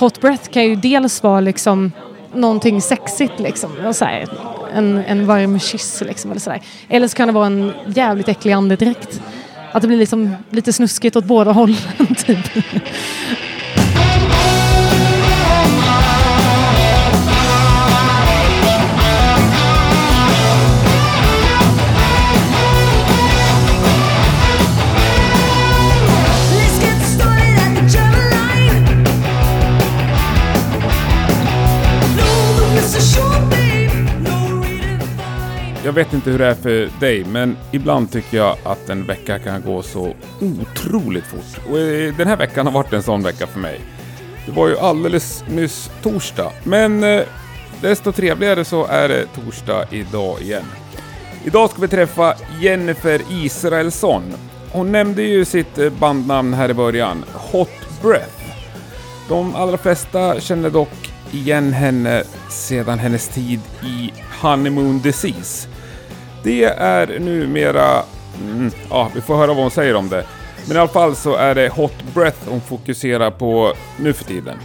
hot breath kan ju dels vara liksom någonting sexigt liksom. Och så här, en, en varm kyss liksom eller sådär. Eller så kan det vara en jävligt äcklig andedräkt. Att det blir liksom lite snuskigt åt båda hållen typ. Jag vet inte hur det är för dig, men ibland tycker jag att en vecka kan gå så otroligt fort. Och den här veckan har varit en sån vecka för mig. Det var ju alldeles nyss torsdag, men eh, desto trevligare så är det torsdag idag igen. Idag ska vi träffa Jennifer Israelsson. Hon nämnde ju sitt eh, bandnamn här i början, Hot Breath. De allra flesta känner dock igen henne sedan hennes tid i Honeymoon Disease. Det är numera... Mm, ja, vi får höra vad hon säger om det. Men i alla fall så är det Hot Breath hon fokuserar på nu för tiden.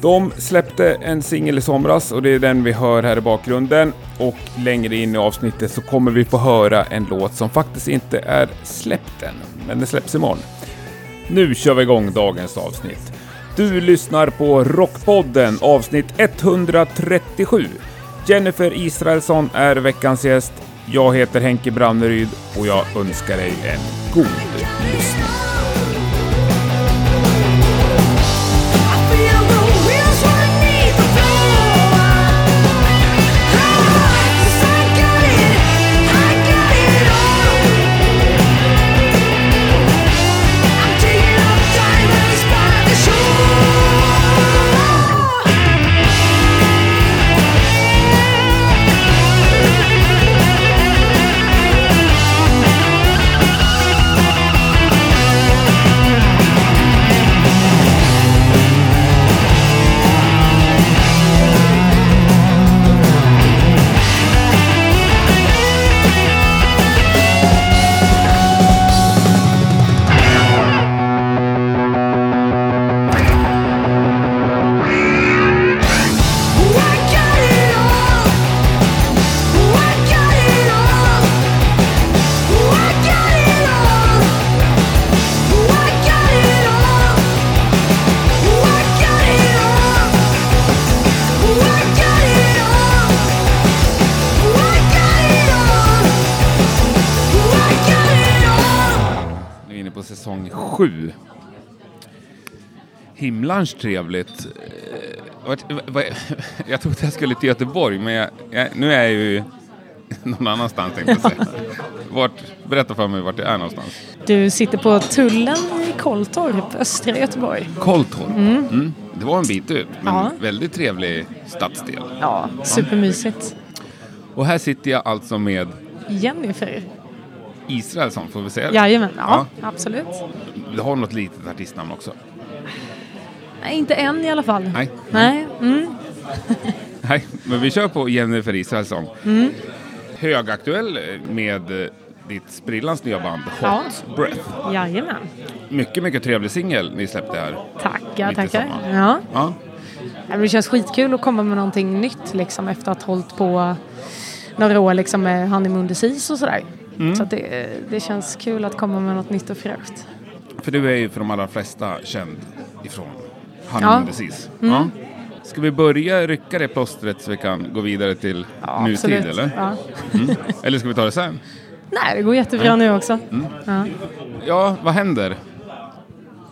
De släppte en singel i somras och det är den vi hör här i bakgrunden. Och längre in i avsnittet så kommer vi få höra en låt som faktiskt inte är släppt än, men den släpps imorgon. Nu kör vi igång dagens avsnitt. Du lyssnar på Rockpodden avsnitt 137. Jennifer Israelsson är veckans gäst. Jag heter Henke Branneryd och jag önskar dig en god lyssning. Himlans trevligt. Eh, Jag trodde jag skulle till Göteborg, men jag, jag, nu är jag ju någon annanstans tänkte jag säga. Vart, berätta för mig vart jag är någonstans. Du sitter på Tullen i Kolltorp, östra Göteborg. Kolltorp. Mm. Det var en bit ut, men Ja. väldigt trevlig stadsdel. Ja, supermysigt. Och här sitter jag alltså med Jennifer. Israelsson, får vi säga det? Jajamän, ja, absolut. Du har något litet artistnamn också? Nej, inte än i alla fall. Nej. Nej. Mm. Nej, men vi kör på Jennifer Israelsson. Mm. Högaktuell med eh, ditt sprillans nya band Hot Ja. Breath. Jajamän. Mycket, mycket trevlig singel ni släppte här. Tackar, tackar. Ja. Ja. Det känns skitkul att komma med någonting nytt liksom efter att ha hållit på några år liksom med Honeymoon Disease och sådär. Mm. Så det, det känns kul att komma med något nytt och fräscht. För du är ju för de allra flesta känd ifrån Honeymoon Ja. Mm. Disease. Ja. Ska vi börja rycka det plåstret så vi kan gå vidare till Ja, nutid absolut. eller? Ja. Mm. Eller ska vi ta det sen? Nej, det går jättebra nu också. Mm. Ja. Ja, vad händer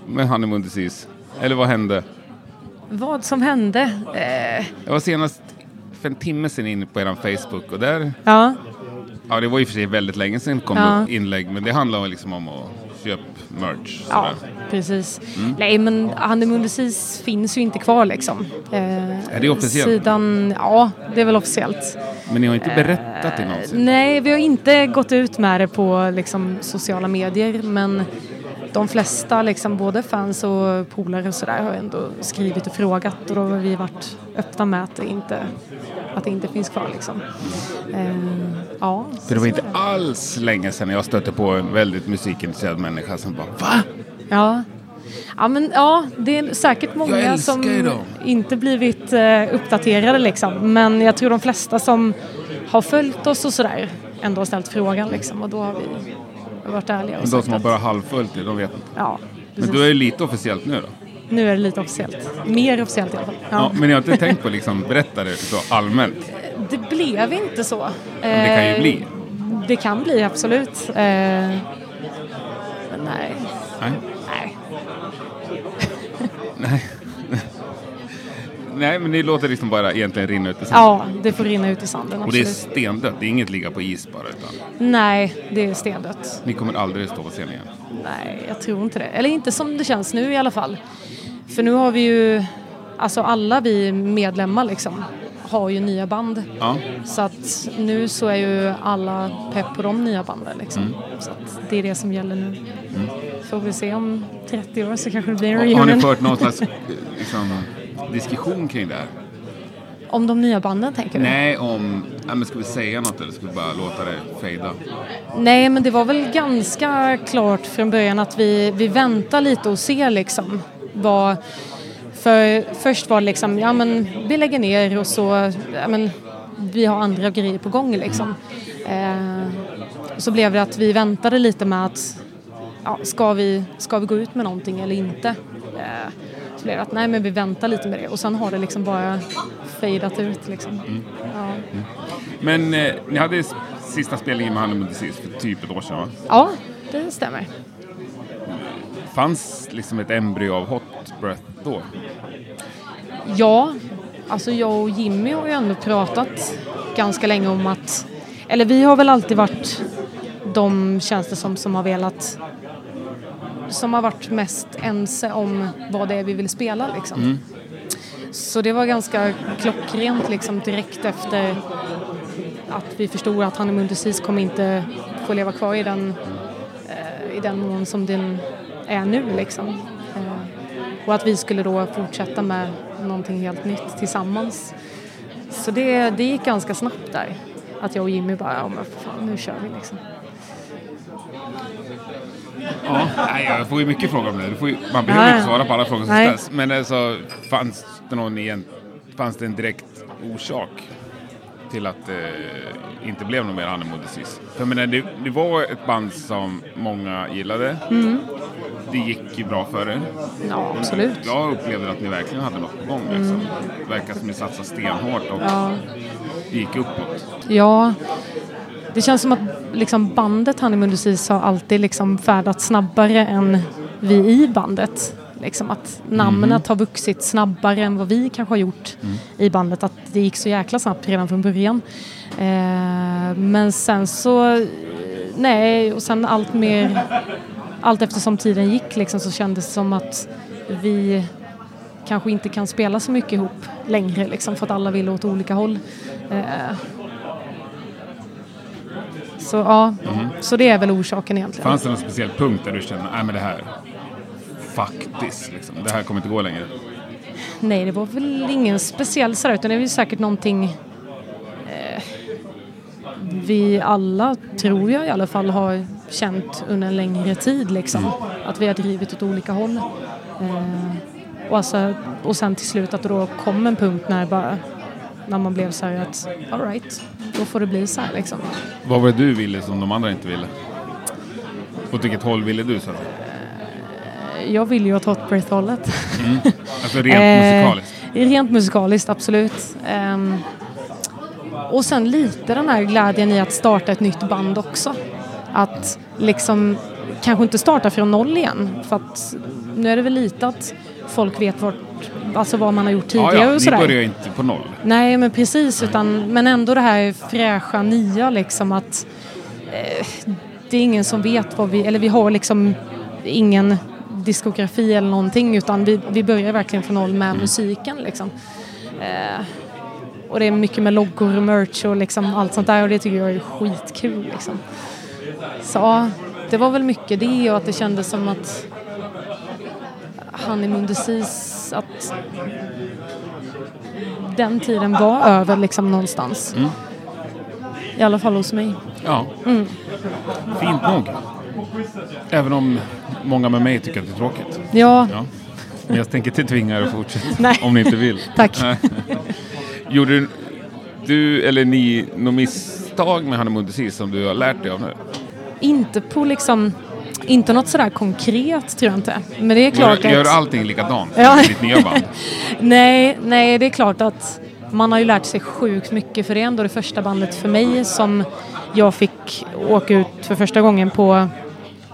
med Honeymoon Disease? Eller vad hände? Vad som hände? Eh, Jag var senast för en timme sedan inne på er Facebook och där, ja, ja det var i och för sig väldigt länge sedan kom Ja. inlägg men det handlar liksom om att köpa merch. ja, sådär. precis. Mm. Nej, men Honeymoon Disease finns ju inte kvar liksom. Eh, Är det officiellt? Sidan, ja, det är väl officiellt. Men ni har inte berättat det någonsin? Nej, vi har inte gått ut med det på liksom, sociala medier men de flesta, liksom, både fans och polare och sådär har ändå skrivit och frågat och då har vi varit öppna med att det inte, att det inte finns kvar. Liksom. Eh, ja, För det var inte alls länge sedan jag stötte på en väldigt musikintresserad människa som bara Va? ja. Ja, men ja, det är säkert många som dem. inte blivit eh, uppdaterade liksom. Men jag tror de flesta som har följt oss och sådär ändå har ställt frågan liksom. Och då har vi varit ärliga och De som har att- bara halvföljt det, de vet inte. Ja, Men du är lite officiellt nu då? Nu är det lite officiellt. Mer officiellt i alla fall. Ja. Ja. men jag har inte tänkt på liksom berätta det så allmänt. Det blev inte så. Men det kan ju Eh, bli. Det kan bli, absolut. Eh, men nej. Nej. nej. Nej. Nej, men det låter liksom bara egentligen rinna ut i sanden. Ja, det får rinna ut i sanden, Och det är stendött, det är inget ligga på is bara. Utan Nej, det är stendött. ni kommer aldrig stå på scen igen. Nej, jag tror inte det. Eller inte som det känns nu i alla fall. För nu har vi ju, alltså alla vi medlemmar liksom, har ju nya band. Ja. Så att nu så är ju alla pepp på de nya banden liksom. Mm. Så att det är det som gäller nu. Får vi se om 30 år så kanske det blir en Har reunion. ni fört någon slags liksom, diskussion kring det här? Om de nya banden tänker du? Nej, om... Ja, men ska vi säga något eller ska vi bara låta det fejda? Nej, men det var väl ganska klart från början att vi, vi väntar lite och ser liksom vad... För först var det liksom, ja men vi lägger ner och så, ja men vi har andra grejer på gång liksom. Eh, så blev det att vi väntade lite med att, ja, ska vi, ska vi gå ut med någonting eller inte? Eh, blev att, nej men vi väntar lite med det och sen har det liksom bara fejdat ut liksom. Ja. Men eh, ni hade sista spelningen med Honeymoon Disease för typ ett år sedan va? ja, det stämmer. Fanns liksom ett embryo av Hot Breath då? Ja, alltså jag och Jimmy har ju ändå pratat ganska länge om att, eller vi har väl alltid varit de det som som har velat, som har varit mest ense om vad det är vi vill spela liksom. Så det var ganska klockrent liksom direkt efter att vi förstod att Honeymoon Disease kommer inte få leva kvar i den, eh, i den mån som den är nu liksom. Eh, och att vi skulle då fortsätta med någonting helt nytt tillsammans. Så det, det gick ganska snabbt där. Att jag och Jimmy bara, ja men fan, nu kör vi liksom. Ja. Nej, jag får ju mycket frågor om det. Ju, man behöver Ja, inte svara på alla frågor som ställs. Men alltså, fanns det någon igen, fanns det en direkt orsak till att det inte blev någon mer Disease? För jag menar, det, det var ett band som många gillade. Mm. Det gick ju bra för er. Ja, absolut. Jag upplevde att ni verkligen hade något på gång. Liksom. Det verkar som ni satsade stenhårt och Mm. Ja. det gick uppåt. Ja, det känns som att liksom bandet Honeymoon Disease har alltid liksom färdats snabbare än vi i bandet. Liksom att namnet har vuxit snabbare än vad vi kanske har gjort i bandet. Att det gick så jäkla snabbt redan från början. Eh, men sen så, nej, och sen allt mer, allt eftersom tiden gick liksom så kändes det som att vi kanske inte kan spela så mycket ihop längre liksom för att alla vill åt olika håll. Eh, så ja, så det är väl orsaken egentligen. Fanns det någon speciell punkt där du kände, nej men det här, this, liksom. det här kommer inte gå längre? Nej, det var väl ingen speciell sådär utan det är väl säkert någonting eh, vi alla, tror jag i alla fall, har känt under en längre tid liksom. Att vi har drivit åt olika håll. Eh, och, alltså, och sen till slut att det då kom en punkt när bara när man blev så här att all right, då får det bli så här liksom. Vad var det du ville som de andra inte ville? Åt vilket håll ville du? Så säga? Jag vill ju åt Hot Breath-hållet. Alltså rent Eh, musikaliskt. Rent musikaliskt, absolut. Ehm, och sen lite den här glädjen i att starta ett nytt band också. Att liksom kanske inte starta från noll igen. För att nu är det väl lite att folk vet vart, alltså vad man har gjort tidigare Ja, ja, och ni sådär. börjar inte på noll. Nej, men precis. Utan, men ändå det här fräscha, nya liksom att eh, det är ingen som vet vad vi, eller vi har liksom ingen diskografi eller någonting utan vi, vi börjar verkligen från noll med musiken liksom. Eh, och det är mycket med loggor och merch och liksom allt sånt där och det tycker jag är skitkul liksom. Så ja, det var väl mycket det och att det kändes som att Honeymoon Disease, att den tiden var över liksom någonstans. I alla fall hos mig. Ja. Fint nog. Även om många med mig tycker att det är tråkigt. Ja, Ja. Men jag tänker inte tvinga er att fortsätta. Om ni inte vill. tack. Gjorde du, du eller ni något misstag med Hanna Mundesi som du har lärt dig av nu? Inte på liksom, inte något sådär konkret tror jag inte. Men det är klart Gör, gör att... allting likadant Ja. i ditt nya band? Nej, nej, det är klart att man har ju lärt sig sjukt mycket för det är ändå det första bandet för mig som jag fick åka ut för första gången på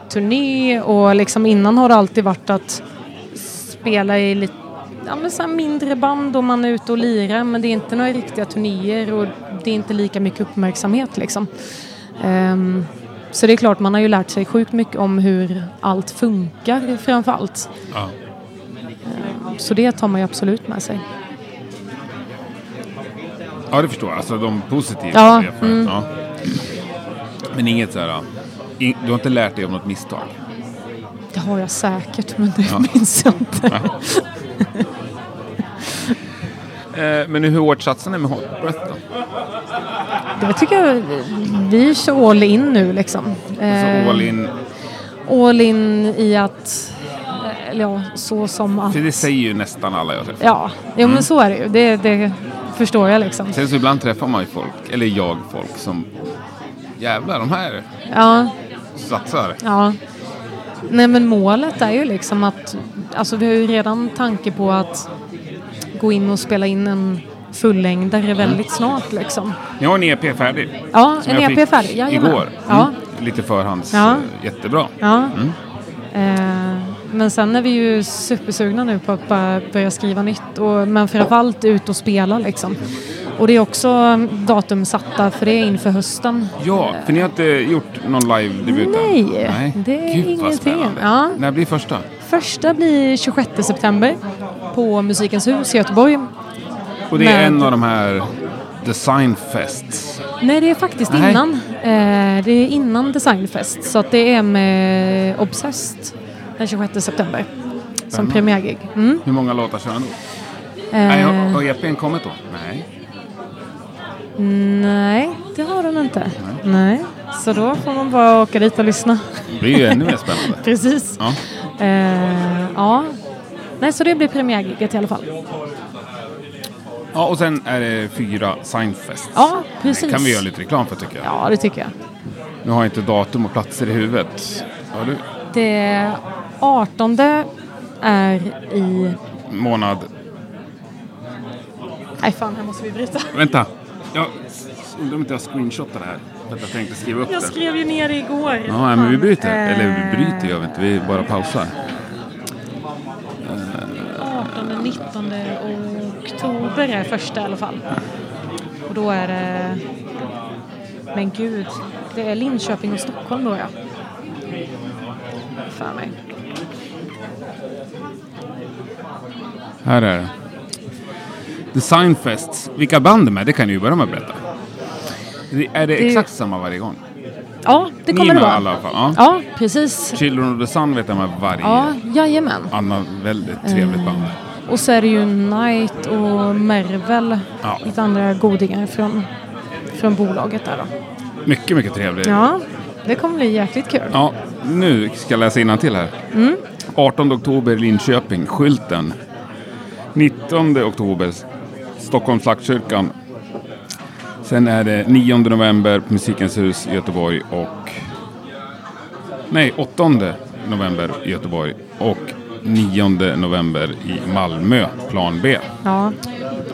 turné och liksom innan har det alltid varit att spela i lite ja, men så mindre band och man är ute och lirar men det är inte några riktiga turnéer och det är inte lika mycket uppmärksamhet liksom. Ehm, så det är klart man har ju lärt sig sjukt mycket om hur allt funkar framför allt. Ja. Så det tar man ju absolut med sig. ja, det förstår jag. Alltså de positiva Ja, mm. Ja. Men inget så här... in- Du har inte lärt dig av något misstag? Det har jag säkert, men det Ja. minns jag inte. Eh, men hur hårt satsar ni med Hot Breath då? Det tycker jag, vi kör all in nu liksom. Alltså Eh, all in. all in i att, eh, ja, så som att... Det säger ju nästan alla jag träffar. Ja, jo, Mm. men så är det ju. Det, det förstår jag liksom. Sen så ibland träffar man ju folk, eller jag folk som jävlar de här Ja, satsar. ja. Nej men målet är ju liksom att, alltså vi har ju redan tanke på att gå in och spela in en fullängdare väldigt snart liksom. Ni har en EP färdig. Ja, en EP fick färdig. Jajamän. Igår. Ja. Mm. Lite förhands. Ja. Jättebra. Ja. Mm. Eh, men sen är vi ju supersugna nu på att bara börja skriva nytt. Och, men framförallt ut och spela liksom. Och det är också datum satta för det är inför hösten. Ja, för ni har inte gjort någon live-debut än? Nej, det är Gud, ingenting. Ja. När blir första? Första blir 26 september på Musikens hus i Göteborg. Och det är Med- en av de här designfests. Nej, det är faktiskt Nej. innan. Eh, det är innan Designfest. Så att det är med Obsessed den 26 september. Som Spännande. premiärgig. Mm. Hur många låtar kör han då? Nej, Eh, har, har EPn kommit då? Nej. Nej, det har den inte. Nej. Så då får man bara åka dit och lyssna. Det blir ju ännu mer spännande. Precis. Ja. Eh, ja. Nej, så det blir premiärgiget i alla fall. Ja, och sen är det fyra Signfests. Ja, precis. kan vi göra lite reklam för tycker jag. Ja, det tycker jag. Nu har jag inte datum och platser i huvudet. Har du? Det 18 är i... Månad? Nej, fan, här måste vi bryta. Vänta. Jag undrar om inte jag screenshotar det här. För att jag tänkte skriva upp Jag det. skrev ju ner det igår. Ja, men vi bryter. Eh, Eller vi bryter gör vi inte. Vi bara pausar. 18, 19 oktober är första i alla fall. Och då är det... Men gud, det är Linköping och Stockholm då ja. För mig. Här är det. Designfests. Vilka band de är, det kan du ju börja med att berätta. Det- Är det Det- exakt samma varje gång? Ja, det Ni kommer är det med vara. alla fall. Ja. Ja, precis. Children of the Sun vet jag med varje. Ja, jajamän. Anna, väldigt trevligt band. Och så är det ju Knight och Mervel, Ja. lite andra godingar från, från bolaget där då. Mycket, mycket trevligt. Ja, det kommer bli jäkligt kul. Ja, nu ska jag läsa till här. Mm. 18 oktober Linköping, Skylten. 19 oktober Stockholms Slaktkyrkan. Sen är det 9 november Musikens hus i Göteborg och... Nej, 8 november i Göteborg och 9 november i Malmö, plan B. Ja,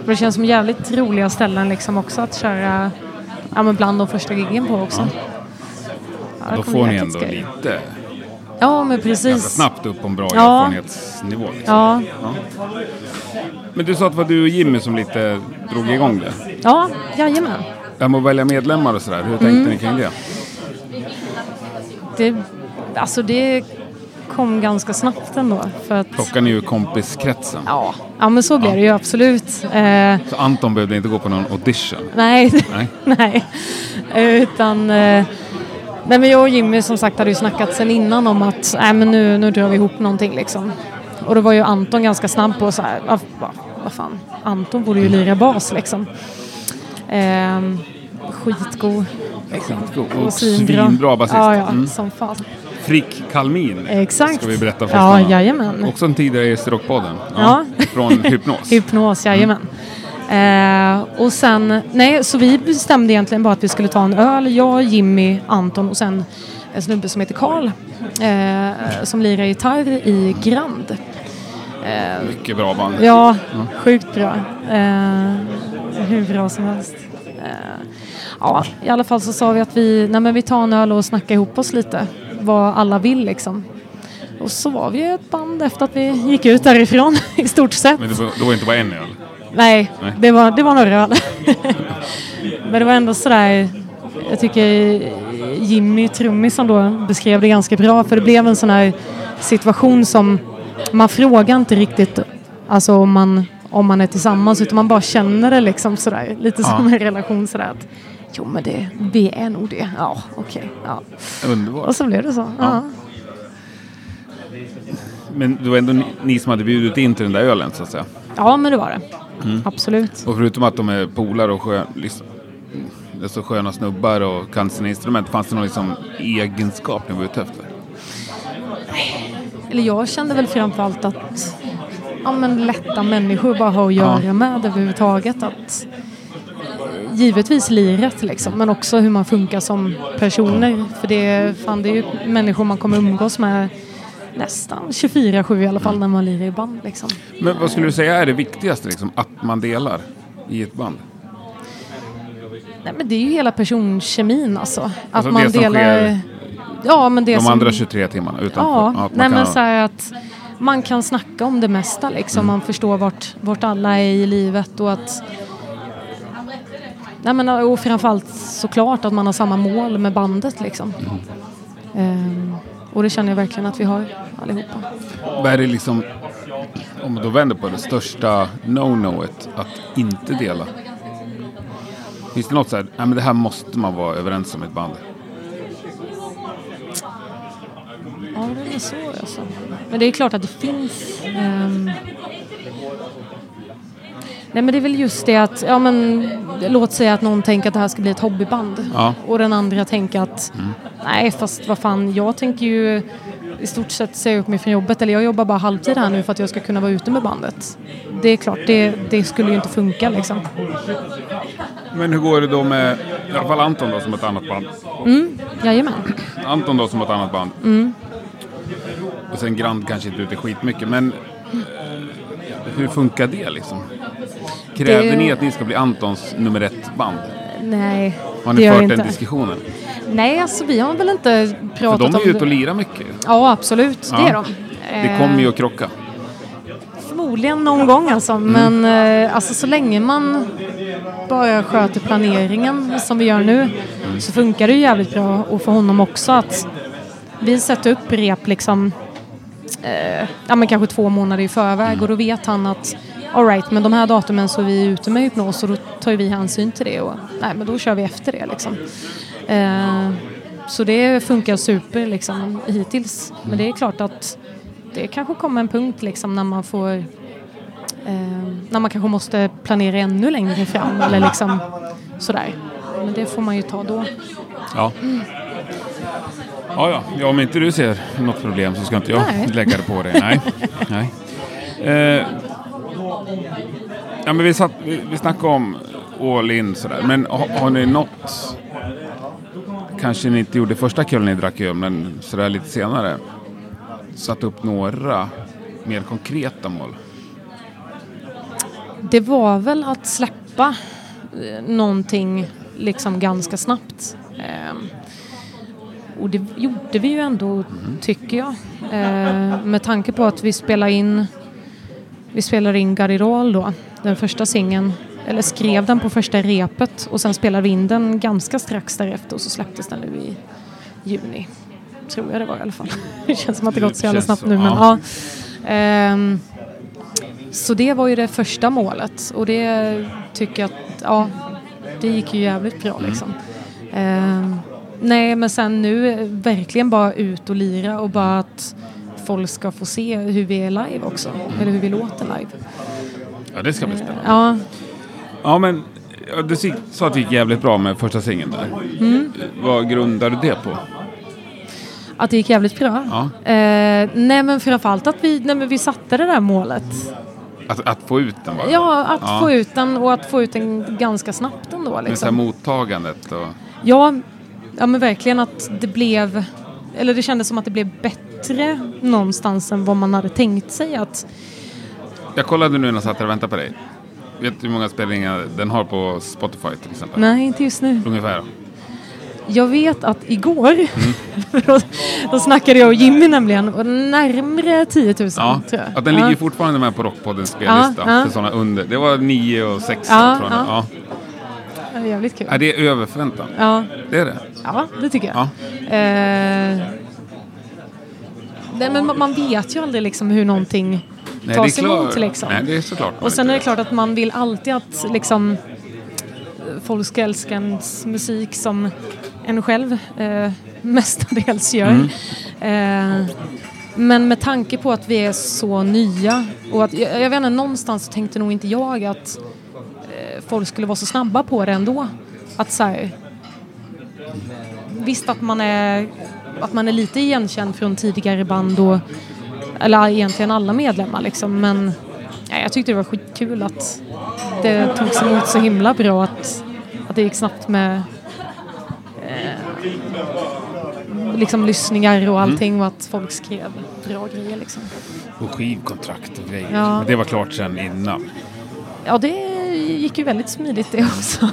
det känns som jävligt roliga ställen liksom också att köra ja, men bland de första giggen på också. Ja, det Då får ni ändå skoj. lite Ja, men ganska precis. snabbt upp på en bra Ja. erfarenhetsnivå. Liksom. Ja, Men du sa att det var du och Jimmy som lite drog igång det. ja, jajamän. Det här med att välja medlemmar och sådär, hur tänkte Mm. ni kring det? Det, alltså det kom ganska snabbt ändå. För att, Plockar ni ur kompiskretsen? ja, ja, men så blev det ju absolut. Eh, Så Anton behövde inte gå på någon audition? nej, Nej. nej. Utan... Eh, nej men jag och Jimmy som sagt hade ju snackat sen innan om att nej, men nu, nu drar vi ihop någonting liksom. Och då var ju Anton ganska snabb på så här, vad, vad, vad fan, Anton borde ju lira bas liksom. Eh, skitgod. Skitgod. Och Och svinbra. svinbra basist. Ja, ja, Mm. som fan. Frick Kalmin. Exakt. Ska vi berätta för Ja, jajamän. Också en tidigare gäst i Rockpodden. Ja. Från Hypnos. Hypnos, jajamän. Eh, och sen, nej, så vi bestämde egentligen bara att vi skulle ta en öl. Jag, Jimmy, Anton och sen en snubbe som heter Karl. Eh, som lirar gitarr i Grand. Eh, Mycket bra band. Ja, sjukt bra. Eh, hur bra som helst. Eh, ja, i alla fall så sa vi att vi, nej men vi tar en öl och snackar ihop oss lite. Vad alla vill liksom. Och så var vi ett band efter att vi gick ut därifrån i stort sett. Men det var, det var inte bara en öl. Nej, Nej. Det, var, det var några öl. Men det var ändå sådär, jag tycker Jimmy, trummisen då, beskrev det ganska bra. För det blev en sån här situation som man frågar inte riktigt alltså om man, om man är tillsammans utan man bara känner det liksom sådär. Lite som en relation sådär att jo men det, vi är nog det. Ja, okej. ja. Underbart. Och så blev det så. Ja. Men det var ändå ni, ni som hade bjudit in till den där ölen så att säga. ja, men det var det. Absolut. Och förutom att de är polare och skön, liksom, det är så sköna snubbar och kan sina instrument. Fanns det någon liksom egenskap ni var ute efter? Eller jag kände väl framförallt att ja, men lätta människor bara har att göra med överhuvudtaget. Att, givetvis liret liksom, men också hur man funkar som personer. För det, fan, det är ju människor man kommer umgås med nästan 24-7 i alla fall när man lirar i band. Liksom. Men vad skulle du säga är det viktigaste liksom, att man delar i ett band? Nej, men det är ju hela personkemin alltså. Att Alltså man delar... ja, men det De som... andra 23 timmarna utanför? Ja, att man nej kan men så att man kan snacka om det mesta liksom. Man förstår vart, vart alla är i livet och att Nej men och framförallt såklart att man har samma mål med bandet liksom. Ehm, och det känner jag verkligen att vi har allihopa. Vad är det liksom, om man då vänder på det, största no-noet att inte dela? Finns det något så här, nej men det här måste man vara överens om i ett band? Ja, det är så alltså. Men det är klart att det finns. ehm, Nej men det är väl just det att, ja men låt säga att någon tänker att det här ska bli ett hobbyband. Ja. Och den andra tänker att, nej fast vad fan, jag tänker ju i stort sett säga upp mig från jobbet eller jag jobbar bara halvtid här nu för att jag ska kunna vara ute med bandet. Det är klart, det, det skulle ju inte funka liksom. Men hur går det då med, i alla fall Anton då som ett annat band? Jajamän. Anton då som ett annat band. Mm. Och sen Grand kanske inte ute skitmycket, men eh, hur funkar det liksom? Krävde Det- ni att ni ska bli Antons nummer ett band? Nej, Har det ni fört den inte. diskussionen? Nej, alltså vi har väl inte pratat de är om ju ute det. och lirar mycket. Ja, absolut. Det Ja. är de. Det Eh, kommer ju att krocka. Förmodligen någon gång alltså. Mm. Men eh, alltså, så länge man bara sköter planeringen som vi gör nu Mm. så funkar det ju jävligt bra. Och för honom också att vi sätter upp rep liksom eh, ja, men kanske två månader i förväg Mm. och då vet han att all right, men de här datumen så är vi ute med hypnos och då tar vi hänsyn till det och nej, men då kör vi efter det liksom. Eh, så det funkar super liksom hittills. Men det är klart att det kanske kommer en punkt liksom när man får eh, när man kanske måste planera ännu längre fram eller liksom sådär. Men det får man ju ta då. Ja. Ja, ja. ja, om inte du ser något problem så ska inte jag Nej. lägga det på dig. Nej. Nej. Eh, ja, men vi, satt, vi, vi snackade om all in sådär. Men har, har ni något, kanske ni inte gjorde första kvällen ni drack öl, men sådär lite senare, satt upp några mer konkreta mål? Det var väl att släppa eh, någonting liksom ganska snabbt. Ehm, och det gjorde vi ju ändå, tycker jag. Ehm, med tanke på att vi spelar in vi spelade in Garirol då, den första singeln. Eller skrev den på första repet och sen spelade vi in den ganska strax därefter och så släpptes den nu i juni. Tror jag det var i alla fall. Det känns som att det gått så jävla snabbt nu men ja. Ehm, så det var ju det första målet och det tycker jag att, ja, det gick ju jävligt bra liksom. Ehm, nej men sen nu eh, verkligen bara ut och lira och bara att folk ska få se hur vi är live också. Eller hur vi låter live. Ja, det ska bli spännande. Ja, Ja, men du sa att det gick jävligt bra med första singeln där. Vad grundar du det på? Att det gick jävligt bra? Ja. Eh, nej men framförallt att vi, nej, men vi satte det där målet. Att, att få ut den bara. Ja, att Ja. få ut den och att få ut den ganska snabbt ändå. Men så här Liksom. mottagandet och... Ja, ja, men verkligen att det blev, eller det kändes som att det blev bättre någonstans än vad man hade tänkt sig att Jag kollade nu när jag satt här och väntade på dig. Vet du hur många spelningar den har på Spotify till exempel? Nej, inte just nu. Ungefär. Jag vet att igår, Mm. då, då snackade jag och Jimmy nämligen, och närmre 10 000 Ja, tror jag. att den ja. ligger fortfarande med på Rockpoddens spellista. Ja, ja. För sådana under. Det var 9 och 6 Ja, tror jag. Ja. Ja. Ja, Jävligt kul. Är det över förväntan? Ja, Det är det? ja det tycker jag. Ja. Eh, nej, men man- vet ju aldrig liksom hur någonting Nej, tas är emot. Liksom. Nej, det är såklart. Och sen är det klart att man vill alltid att liksom, folk ska älska ens musik som en själv eh, mestadels gör. Mm. Eh, men med tanke på att vi är så nya och att, jag, jag vet inte, någonstans tänkte nog inte jag att folk skulle vara så snabba på det ändå. Att så här, visst att man är att man är lite igenkänd från tidigare band och eller egentligen alla medlemmar liksom men ja, jag tyckte det var skitkul att det togs emot så himla bra att, att det gick snabbt med eh, liksom lyssningar och allting och att folk skrev bra grejer liksom. Och skivkontrakt och grejer. Ja. Men det var klart sen innan. Ja, det gick ju väldigt smidigt det också.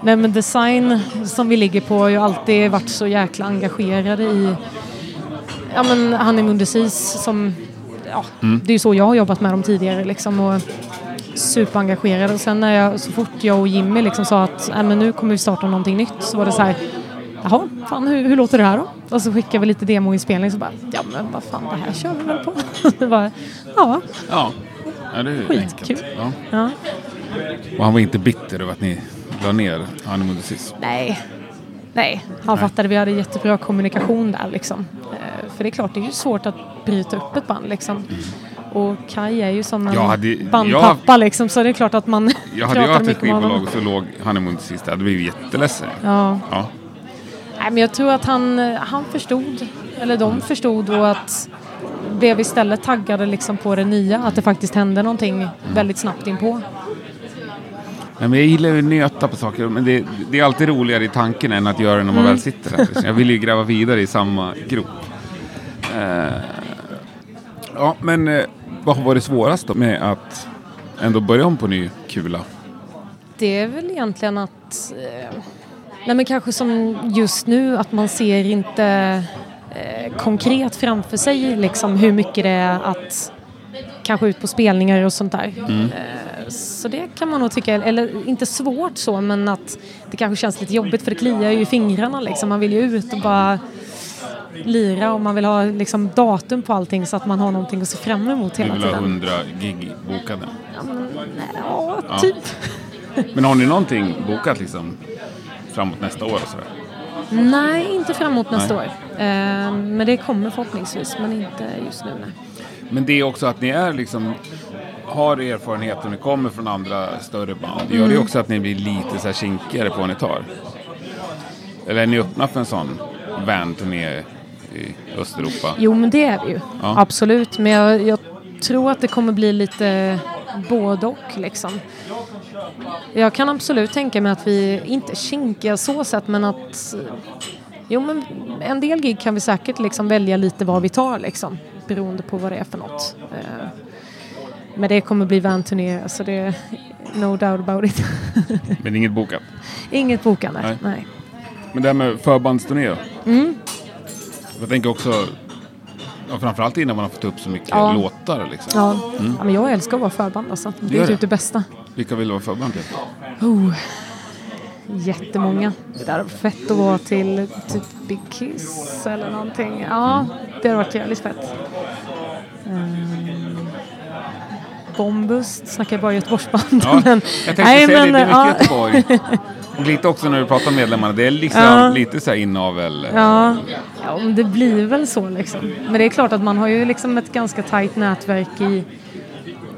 Nej men design som vi ligger på har ju alltid varit så jäkla engagerade i Ja men Honeymoon Disease som Ja, det är ju så jag har jobbat med dem tidigare liksom och superengagerade och sen när jag så fort jag och Jimmy liksom sa att Nej, men nu kommer vi starta någonting nytt så var det så här Jaha, fan hur, hur låter det här då? Och så skickade vi lite demoinspelning så bara Ja men vad fan det här kör vi väl på. var, ja, Ja. Ja det är Skitkul. Ja. ja. Och han var inte bitter över att ni la ner Honeymoon Disease. Nej. Nej, han Nej. fattade vi hade jättebra kommunikation där liksom. Eh, för det är klart, det är ju svårt att bryta upp ett band liksom. Och Kai är ju som en Jag hade- bandpappa liksom, så det är klart att man Jag hade pratar haft ett mycket med honom. skivbolag och så låg Honeymoon Disease där. Jag hade blivit jätteledsen. Ja. Ja. Nej, men jag tror att han, eh, han förstod, eller de förstod och att blev istället taggade liksom på det nya, att det faktiskt hände någonting väldigt snabbt inpå. Nej, men jag gillar ju att nöta på saker, men det, det är alltid roligare i tanken än att göra det när man Mm. väl sitter där. Jag vill ju gräva vidare i samma grop. Eh, ja, men eh, vad har varit svårast då med att ändå börja om på ny kula? Det är väl egentligen att, eh, nej men kanske som just nu att man ser inte eh, konkret framför sig liksom hur mycket det är att kanske ut på spelningar och sånt där. Eh, så det kan man nog tycka, eller inte svårt så men att det kanske känns lite jobbigt för det kliar ju i fingrarna liksom. Man vill ju ut och bara lira och man vill ha liksom datum på allting så att man har någonting att se fram emot Du hela vill ha tiden. 100 gig bokade. Ja, men, ja, typ. Men har ni någonting bokat liksom framåt nästa år och sådär? Nej, inte framåt nästa år. Eh, men det kommer förhoppningsvis, men inte just nu. Nej. Men det är också att ni är liksom har erfarenhet och ni kommer från andra större band. Det Mm. gör det också att ni blir lite så här kinkigare på vad ni tar. Eller är ni öppna för en sån van-turné i Östeuropa? Jo, men det är vi ju. Ja. Absolut. Men jag, jag tror att det kommer bli lite både och liksom. Jag kan absolut tänka mig att vi, inte kinkiga så sett, men att Jo, men en del gig kan vi säkert liksom välja lite vad vi tar liksom. Beroende på vad det är för något. Eh, Men det kommer bli van-turné, så det är no doubt about it. Men inget bokat? Inget bokande. Nej. Nej. Men det här med förbandsturné? Mm. Jag tänker också, ja, framförallt innan man har fått upp så mycket Ja. låtar liksom. Ja. ja, men jag älskar att vara förband alltså. Det är det? typ det bästa. Vilka vill du vara förband till? Oh. Jättemånga. Det där är fett att vara till typ Big Kiss eller någonting. Ja, det har varit jävligt fett. Um, Bombus, snackar jag bara Göteborgsband. Ja, men, jag tänkte nej, säga men, det, det är ja, mycket Göteborg. Lite också när du pratar om medlemmarna, det är liksom Ja. lite så här inavel. Ja, ja, men det blir väl så liksom. Men det är klart att man har ju liksom ett ganska tajt nätverk i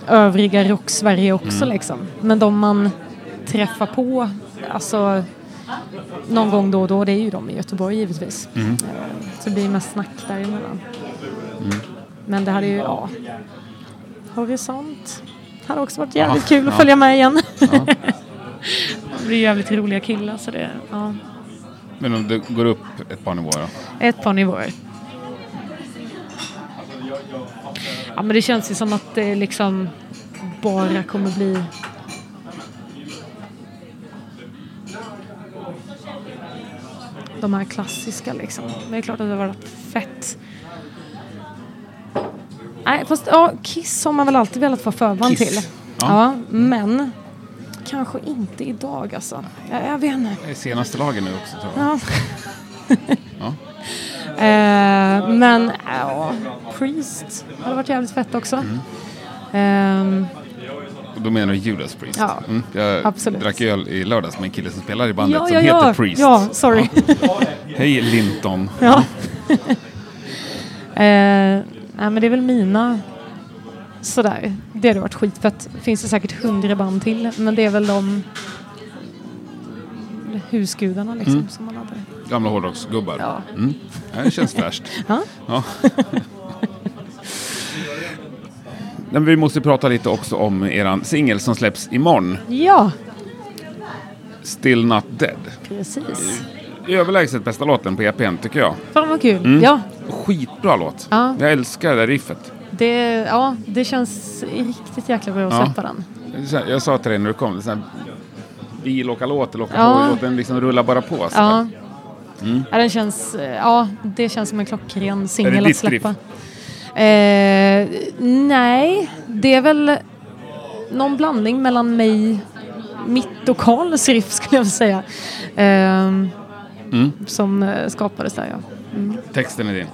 övriga rock-Sverige också liksom. Men de man träffar på, alltså någon gång då och då. Det är ju de i Göteborg givetvis. Mm. Eh, så det blir mest snack däremellan. Men det hade ju, ja. Horisont. Hade också varit jävligt Ja, kul att ja. följa med igen. Det är jävligt roliga killar så det, ja. Men om det går upp ett par nivåer då? Ett par nivåer. Ja men det känns ju som att det liksom bara kommer bli de här klassiska liksom. Men det är klart att det har varit fett. Nej fast ja, Kiss har man väl alltid velat vara förband Kiss. till. Ja. Ja. men kanske inte idag alltså. Jag, jag vet inte. Det är senaste lagen nu också tror jag. Ja. Ja. Eh, men ja, Priest hade varit jävligt fett också. Mm. Ehm, Och då menar du Judas Priest? Ja, Mm. Jag absolut. drack öl i lördags med en kille som spelar i bandet ja, som ja, heter ja. Priest. Ja, sorry. Hej Linton. ja. eh, nej, men det är väl mina sådär. Det hade varit skitfett. Finns det säkert hundra band till. Men det är väl de husgudarna liksom Mm. som man hade. Gamla hårdrocksgubbar. Ja. Mm. Det känns fräscht. Ja. Ja. Men vi måste prata lite också om eran singel som släpps imorgon. ja, Still Not Dead. precis. Överlägset bästa låten på EPn tycker jag. Fan vad kul. Mm. Ja, Skitbra låt. Ja. Jag älskar det där riffet. Det, ja, det känns riktigt jäkla bra att Ja. släppa den. Så Jag sa till dig när du kom, sån här bilåkarlåt, eller åka Ja. på, låten liksom rullar bara på. Så Ja. Mm. ja, den känns, ja, det känns som en klockren singel att släppa. Eh, nej, det är väl någon blandning mellan mig, mitt och Karls riff skulle jag vilja säga. Eh, Mm. Som eh, skapades där ja. Mm. Texten är din.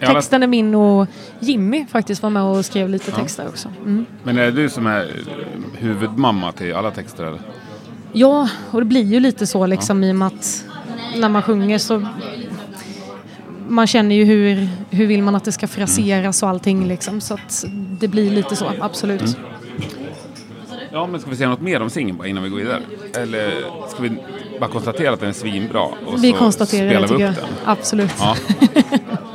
Texten är min och Jimmy faktiskt var med och skrev lite texter också. Mm. Men är det du som är huvudmamma till alla texter? Eller? Ja, och det blir ju lite så liksom i och med att när man sjunger så man känner ju hur, hur vill man att det ska fraseras och allting liksom. Så att det blir lite så, absolut. Mm. Ja, men ska vi säga något mer om singeln innan vi går vidare? Eller ska vi bara konstatera att den är svinbra? Och Vi så konstaterar spelar det vi tycker upp jag. den? Absolut. Ja.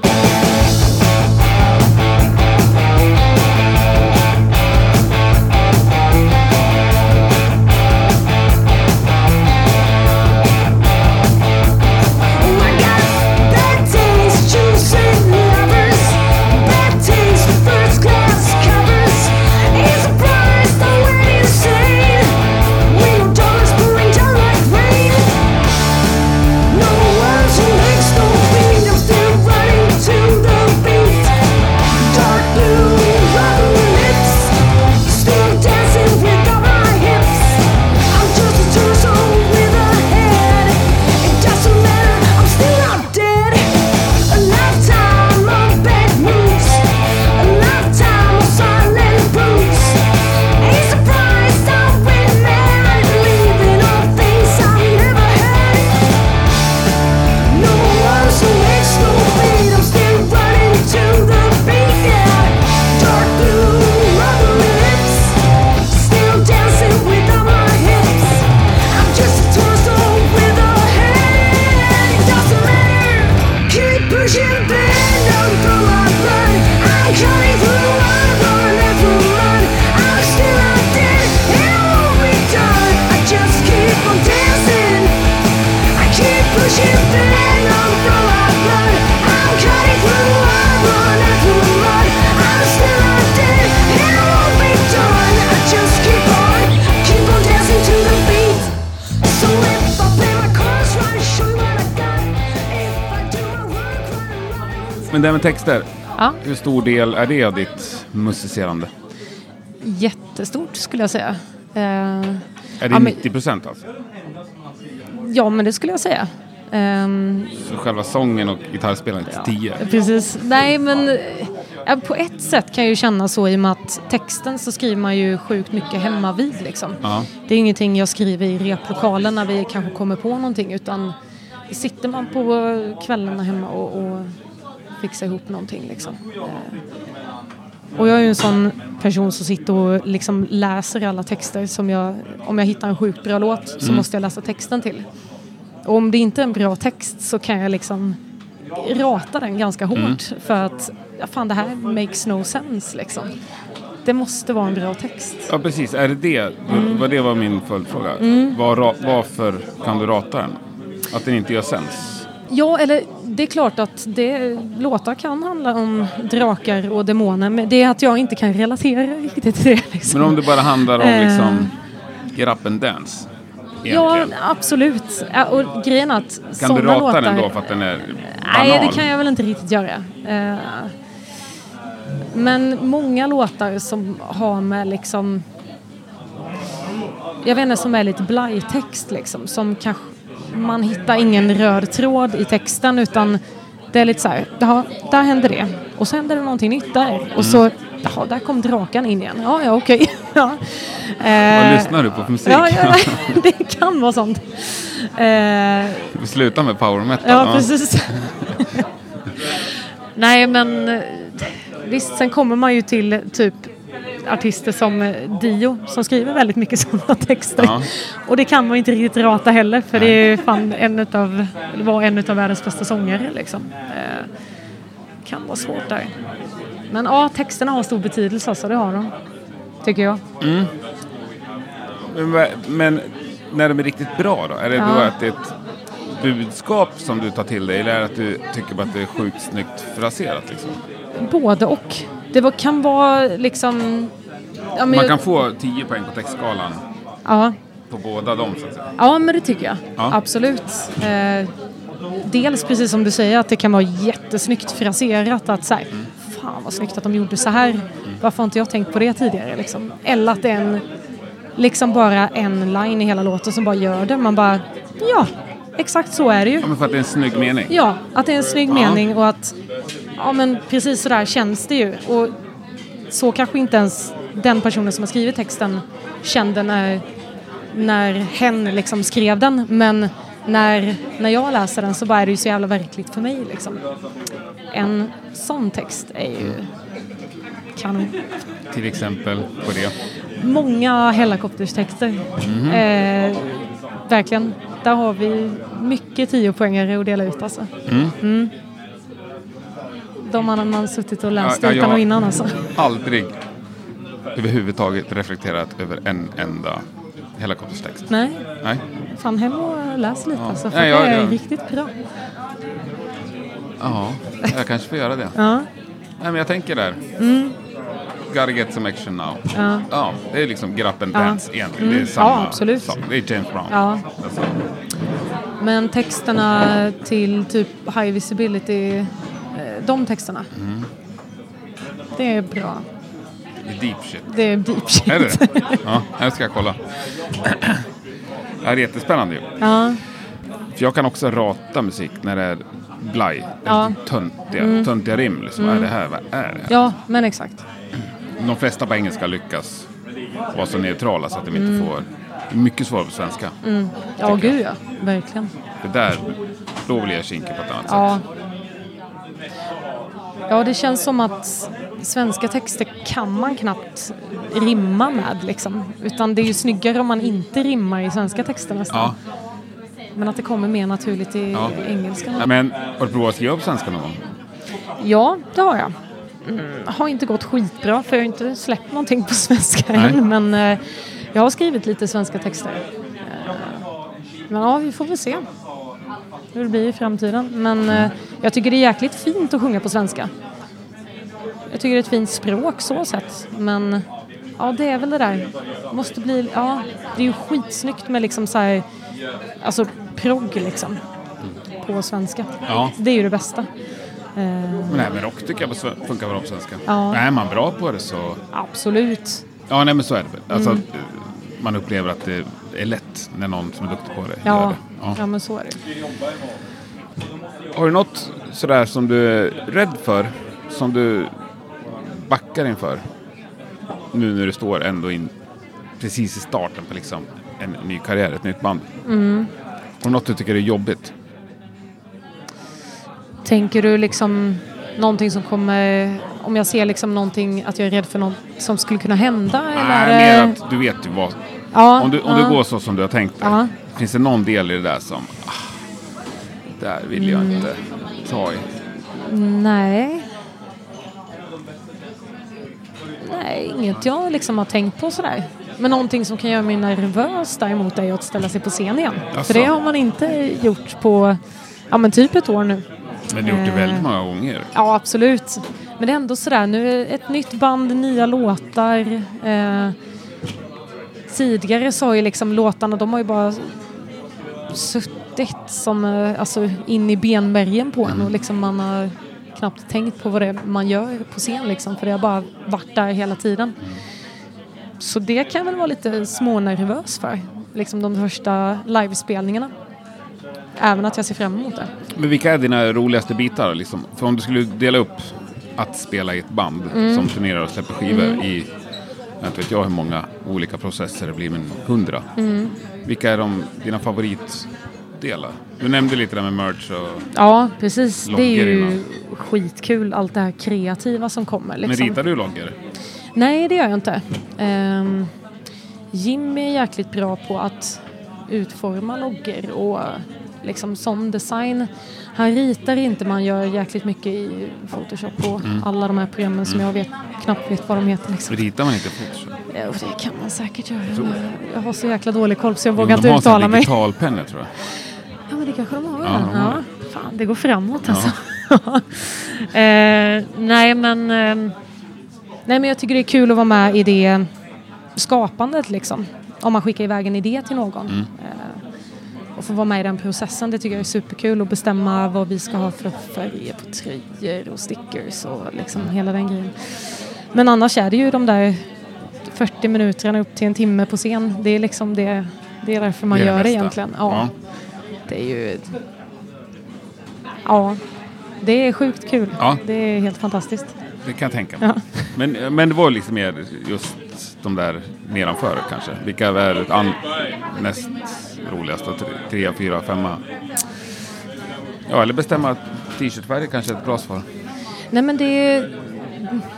Men det här med texter, Ja, hur stor del är det av ditt musicerande? jättestort skulle jag säga. Eh, Är det Ja, men- 90 procent alltså? ja, men det skulle jag säga. Ehm, Så själva sången och gitarrspelandet till 10? Precis. Nej, men på ett sätt kan jag ju känna så i och med att texten så skriver man ju sjukt mycket hemma vid liksom. Ja. Det är ingenting jag skriver i replokalen när vi kanske kommer på någonting utan sitter man på kvällarna hemma och, och fixar ihop någonting liksom. Eh, Och jag är ju en sån person som sitter och liksom läser alla texter som jag, om jag hittar en sjukt bra låt så måste jag läsa texten till. Och om det inte är en bra text så kan jag liksom rata den ganska hårt Mm. för att fan det här makes no sense liksom. Det måste vara en bra text. Ja, precis. Är det det? Mm. Vad det var min följdfråga. Var, ra- varför kan du rata den? Att den inte gör sens? Ja, eller det är klart att det, låtar kan handla om drakar och demoner men det är att jag inte kan relatera riktigt till det. Liksom. Men om det bara handlar om Eh. liksom Get up and dance? Ja, Egentligen. absolut. Ja, Och grejen att kan du rata låtar... den då för att den är banal? Nej, det kan jag väl inte riktigt göra. Eh, Men många låtar som har med liksom... Jag vet inte, som är lite blajtext liksom. Som kanske... Man hittar ingen röd tråd i texten utan det är lite så här, jaha, där hände det. Och så händer det någonting nytt där. Och så, jaha, där kom draken in igen. Ja, ja, okej. ja. Vad Eh, lyssnar du på för musik? Ja, ja, det kan vara sånt. Eh, Vi slutar med power metal. Ja, precis. Nej, men visst, sen kommer man ju till typ artister som eh, Dio som skriver väldigt mycket sådana texter. Ja. Och det kan man inte riktigt rata heller för det är fan en utav, var en utav världens bästa sångare liksom. Eh, kan vara svårt där. Men ja, texterna har stor betydelse alltså, det har de. Tycker jag. Men, vad- men när de är riktigt bra då? Är det då Ja. att det är ett budskap som du tar till dig eller är det att du tycker bara att det är sjukt snyggt fraserat? Liksom? Både och. Det var, kan vara liksom... Ja, Man jag- kan få 10 poäng på textskalan ja, på båda dem så att säga. Ja, men det tycker jag. Ja. Absolut. Eh, dels precis som du säger att det kan vara jättesnyggt fraserat att så här, fan vad snyggt att de gjorde så här. Varför har inte jag tänkt på det tidigare liksom? Eller att det är en, liksom bara en line i hela låten som bara gör det. Man bara, ja, exakt så är det ju. Ja, men för att det är en snygg mening. Ja, att det är en snygg Ja. mening och att ja men precis så där känns det ju. Och så kanske inte ens den personen som har skrivit texten kände när, när hen liksom skrev den. Men när, när jag läser den så bara är det ju så jävla verkligt för mig liksom. En sån text är ju kanon. Till exempel på det. Många helikopterstexter. Eh, verkligen. Där har vi mycket tiopoängare att dela ut alltså. Mm. De har man suttit och läst Ja, ja, utan och innan alltså. Aldrig överhuvudtaget reflekterat över en enda helikopterstext. Nej, Nej. fan hem och läs lite alltså. För Nej, det är riktigt bra. Ja, jag kanske får göra det. Ja, Nej, men jag tänker där. Gotta get some action now. ja, Ja, det är liksom Get Up and Ja. Dance egentligen. Det är Mm. samma Ja, absolut. sak. Det är James Brown. ja. Alltså, Men texterna till typ High Visibility, de texterna. Mm. Det är bra. det är deep shit. Det är deep shit. Är det Ja, här ska jag kolla. Det här är jättespännande ju. Ja, För jag kan också rata musik när det är blaj. Ja. Mm. Töntiga, töntiga rim. Liksom. Är det här, vad är det här? ja men exakt. De flesta på engelska lyckas vara så neutrala så att de Mm. inte får... Det är mycket svårare på svenska. Ja, gud ja. Verkligen. Det där, då blir jag kinkig på ett annat sätt. Ja. Ja, det känns som att svenska texter kan man knappt rimma med liksom. Utan det är ju snyggare om man inte rimmar i svenska texter nästan. Ja. Men att det kommer mer naturligt i Ja. engelskan. Men har du provat att skriva på svenska någon gång? Ja, det har jag. Mm, har inte gått skitbra för jag har inte släppt någonting på svenska Nej. än. Men eh, jag har skrivit lite svenska texter. Eh, men ja, vi får väl se hur det blir i framtiden. Men eh, jag tycker det är jäkligt fint att sjunga på svenska. Jag tycker det är ett fint språk så sett. Men ja, det är väl det där. Måste bli, ja, det är ju skitsnyggt med liksom så här, alltså progg liksom. På svenska. Ja. Det är ju det bästa. Eh, Men även rock tycker jag funkar bra på svenska. Ja. Är man bra på det så... Absolut. Ja, nej men så är det. Alltså, Mm. att, Man upplever att det är lätt när någon som är duktig på det gör Ja, det. Ja. ja men så är det. Har du något sådär som du är rädd för? Som du backar inför? Nu när du står ändå in precis i starten på liksom en ny karriär, ett nytt band. Mm. Har du något du tycker är jobbigt? Tänker du liksom någonting som kommer, om jag ser liksom någonting att jag är rädd för något som skulle kunna hända? eller? Nej, är mer att du vet ju vad... ja, Om, du, om ja. det går så som du har tänkt dig. Ja. Finns det någon del i det där som... Ah, där vill jag Mm. inte ta i. Nej. Nej, inget jag liksom har tänkt på sådär. Men någonting som kan göra mig nervös däremot är att ställa sig på scen igen. Jaså? För det har man inte gjort på, ja men typ ett år nu. Men du har gjort det Eh. väldigt många gånger. Ja, absolut. Men det är ändå sådär, nu är ett nytt band, nya låtar. Eh, tidigare så har ju liksom låtarna, de har ju bara suttit som, eh, alltså in i benmärgen på en och liksom man har knappt tänkt på vad det är man gör på scen liksom, för det har bara varit där hela tiden. Så det kan jag väl vara lite smånervös för, liksom de första livespelningarna. Även att jag ser fram emot det. Men vilka är dina roligaste bitar? Liksom? För om du skulle dela upp att spela i ett band Mm. som turnerar och släpper skivor i, jag inte vet jag hur många olika processer det blir, men hundra. Mm. Vilka är de, dina favoritdelar? Du nämnde lite där med merch och... Ja, precis. Det är ju innan. skitkul, allt det här kreativa som kommer. Men Liksom. ritar du loggor? Nej, det gör jag inte. Um, Jimmy är jäkligt bra på att utforma loggor och liksom sån design. Han ritar inte, man gör jäkligt mycket i Photoshop och Mm. alla de här programmen som jag vet, knappt vet vad de heter. Liksom. Ritar man inte Photoshop? Jo, det kan man säkert göra. men Jag har så jäkla dålig koll så jag vågar de inte har uttala mig. digitalpennor tror jag. Ja, men det kanske de har. Ja, Ja, de har ja. Fan, det går framåt alltså. eh, nej, men, eh, nej, men jag tycker det är kul att vara med i det skapandet liksom. Om man skickar iväg en idé till någon. Mm. Och få vara med i den processen, det tycker jag är superkul. Och bestämma vad vi ska ha för färger på tröjor och stickers och liksom hela den grejen. Men annars är det ju de där 40 minuterna upp till en timme på scen. Det är liksom det, det är därför man Det är det gör det bästa. egentligen. Ja. Ja. Det är ju... Ja, det är sjukt kul. Ja. Det är helt fantastiskt. Det kan jag tänka mig. Ja. Men, men det var liksom mer just de där nedanför kanske. Vilka är an, näst roligaste? Tre, fyra, femma? Ja, eller bestämma t-shirtfärger kanske är ett bra svar. Nej men det är,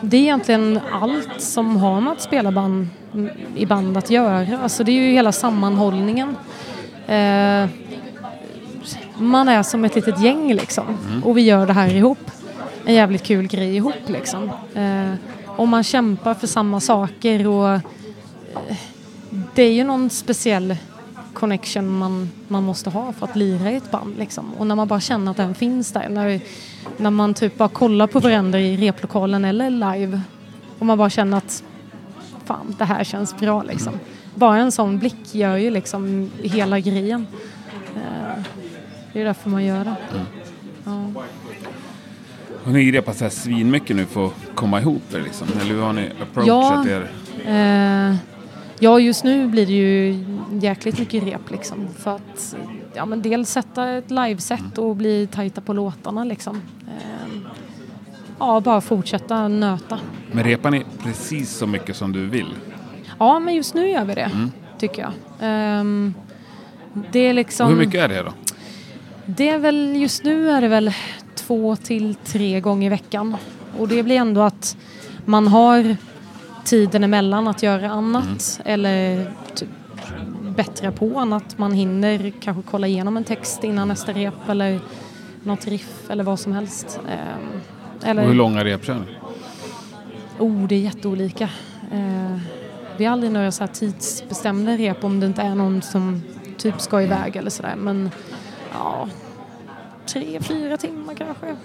det är egentligen allt som har med att spela band, i band att göra. Alltså det är ju hela sammanhållningen. Eh, man är som ett litet gäng liksom och vi gör det här ihop. En jävligt kul grej ihop liksom. Eh, och man kämpar för samma saker och eh, det är ju någon speciell connection man, man måste ha för att lira i ett band liksom. Och när man bara känner att den finns där. När, när man typ bara kollar på varandra i replokalen eller live och man bara känner att fan, det här känns bra liksom. Bara en sån blick gör ju liksom hela grejen. Eh, det är därför man gör det. Ja. Har ni repat så här svinmycket nu för att komma ihop er liksom? Eller hur har ni approachat Ja. er? Eh, ja, just nu blir det ju jäkligt mycket rep liksom. För att ja, men dels sätta ett liveset och bli tajta på låtarna liksom. Eh, ja, bara fortsätta nöta. Men repar ni precis så mycket som du vill? Ja, men just nu gör vi det, tycker jag. Ehm, det är liksom... Och hur mycket är det då? Det är väl, just nu är det väl två till tre gånger i veckan. Och det blir ändå att man har tiden emellan att göra annat eller typ bättra på annat. Man hinner kanske kolla igenom en text innan nästa rep eller något riff eller vad som helst. Ehm, eller, Och hur långa rep kör ni? Oh, det är jätteolika. Eh, vi har aldrig några så tidsbestämda rep om det inte är någon som typ ska iväg eller sådär. Men ja, tre, fyra timmar kanske.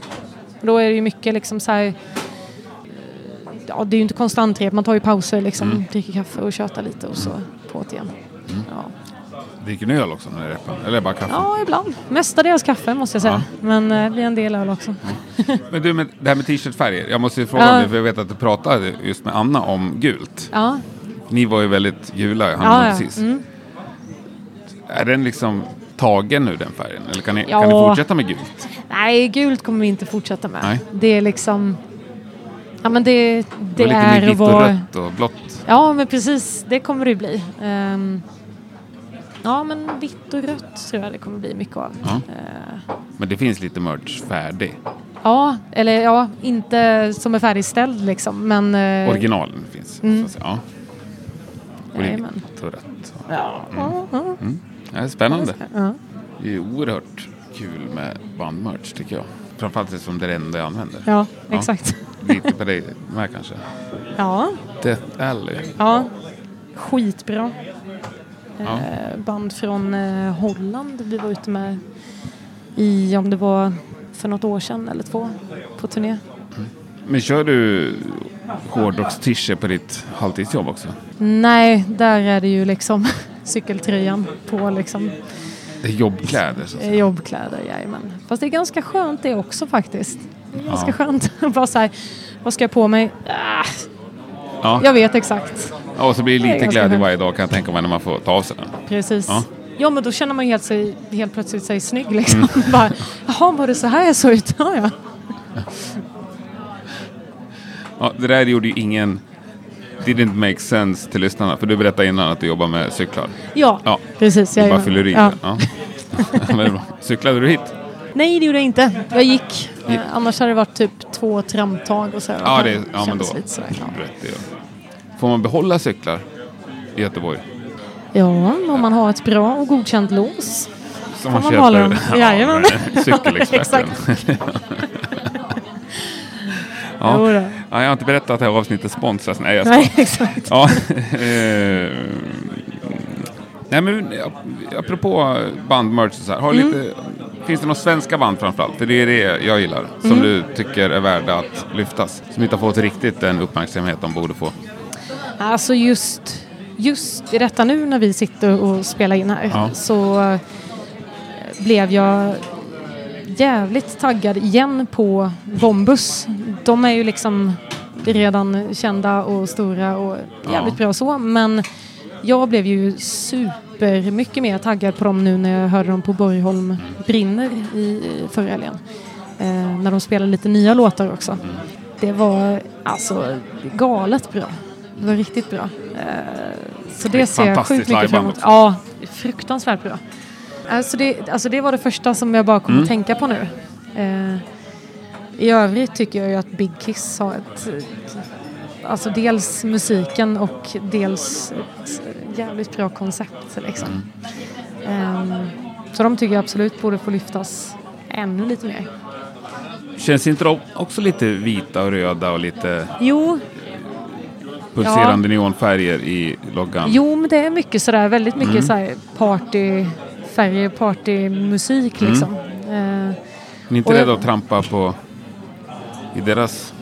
Då är det ju mycket liksom så här. eh, Ja, det är ju inte konstant rep. Man tar ju pauser liksom, dricker kaffe och tjötar lite och så på det igen. Ja. Dricker ni öl också när ni repar? Eller bara kaffe? ja, ibland. Mestadels kaffe måste jag säga. Men eh, det blir en del öl också. Men du, med, det här med t-shirtfärger. Jag måste ju fråga Ja. om det, för jag vet att du pratade just med Anna om gult. Ja, Ni var ju väldigt gula, han ja, ja, ja. precis. Mm. Är den liksom tagen nu den färgen? Eller kan ni, Ja. kan ni fortsätta med gult? Nej, gult kommer vi inte fortsätta med. Nej. Det är liksom... Ja, men det, det, Det lite är att vitt och rött och blått. Ja, men precis. Det kommer det bli. Ehm, ja, men vitt och rött tror jag det kommer bli mycket av. Ja. Eh, Men det finns lite merch färdig. ja, eller ja, inte som är färdigställd liksom, men... eh, Originalen finns. Mm. Så att säga. Ja. Och rött. Ja, ja. Mm. Är spännande. Ja. Det är oerhört kul med bandmerch tycker jag. Framförallt eftersom det är det enda jag använder. Ja, exakt. Lite på dig med kanske. Ja, Death Alley. ja. Skitbra. Ja. Eh, band från eh, Holland vi var ute med i, om det var för något år sedan eller två, på turné. Men kör du hårdrocks på ditt halvtidsjobb också? Nej, där är det ju liksom cykeltröjan på liksom Det är jobbkläder. Så. att säga. jobbkläder, jajamän. Fast det är ganska skönt det också faktiskt. Det är ganska Ja. skönt bara så här, vad ska jag på mig? Ah, Ja. jag vet exakt. Ja, och så blir det lite glädje skönt. varje dag kan jag tänka mig när man får ta av sig den. Precis. Ja. Ja. men då känner man helt, sig, helt plötsligt sig snygg liksom. Mm. bara, Jaha, var det så här jag såg ut? Ja, ja. Ja, det där gjorde ju ingen... Didn't make sense till lyssnarna. För du berättade innan att du jobbar med cyklar. Ja, Ja, precis. du bara fyller i ja. Ja. Cyklade du hit? Nej, det gjorde jag inte. Jag gick. Eh, annars hade det varit typ två tramptag och så. Ja, det, ja men då. Lite sådär, ja. Rätt, gör. Får man behålla cyklar i Göteborg? ja, om man har ett bra och godkänt lås. Som man behålla dem? Jajamän. Cykelexperten. ja. Ja, jag har inte berättat att det här avsnittet sponsras. Nej, jag ska. Nej, exakt. Ja. eh, Nej, men ja, apropå bandmerch så här. Har Mm. lite, finns det några svenska band framförallt? För det är det jag gillar. Som Mm. du tycker är värda att lyftas. Som inte har fått riktigt den uppmärksamhet de borde få. Alltså just, just i detta nu när vi sitter och spelar in här Ja. så eh, blev jag jävligt taggad igen på Bombus. De är ju liksom redan kända och stora och jävligt bra så men jag blev ju super mycket mer taggad på dem nu när jag hörde dem på Borgholm brinner i förra helgen. Eh, när de spelade lite nya låtar också. Det var alltså galet bra. Det var riktigt bra. Eh, så Det det ser jag sjukt mycket fram emot. Ja, fruktansvärt bra. Alltså det, alltså det var det första som jag bara kom Mm. att tänka på nu. Eh, I övrigt tycker jag ju att Big Kiss har ett, Alltså dels musiken och dels ett jävligt bra koncept liksom. Mm. Ehm, så de tycker jag absolut borde få lyftas ännu lite mer. Känns inte de också lite vita och röda och lite Jo, pulserande neonfärger i loggan? Jo, men det är mycket sådär, väldigt mycket Mm. såhär partyfärger, partymusik Mm. liksom. Eh, Ni är inte rädda att trampa på i deras...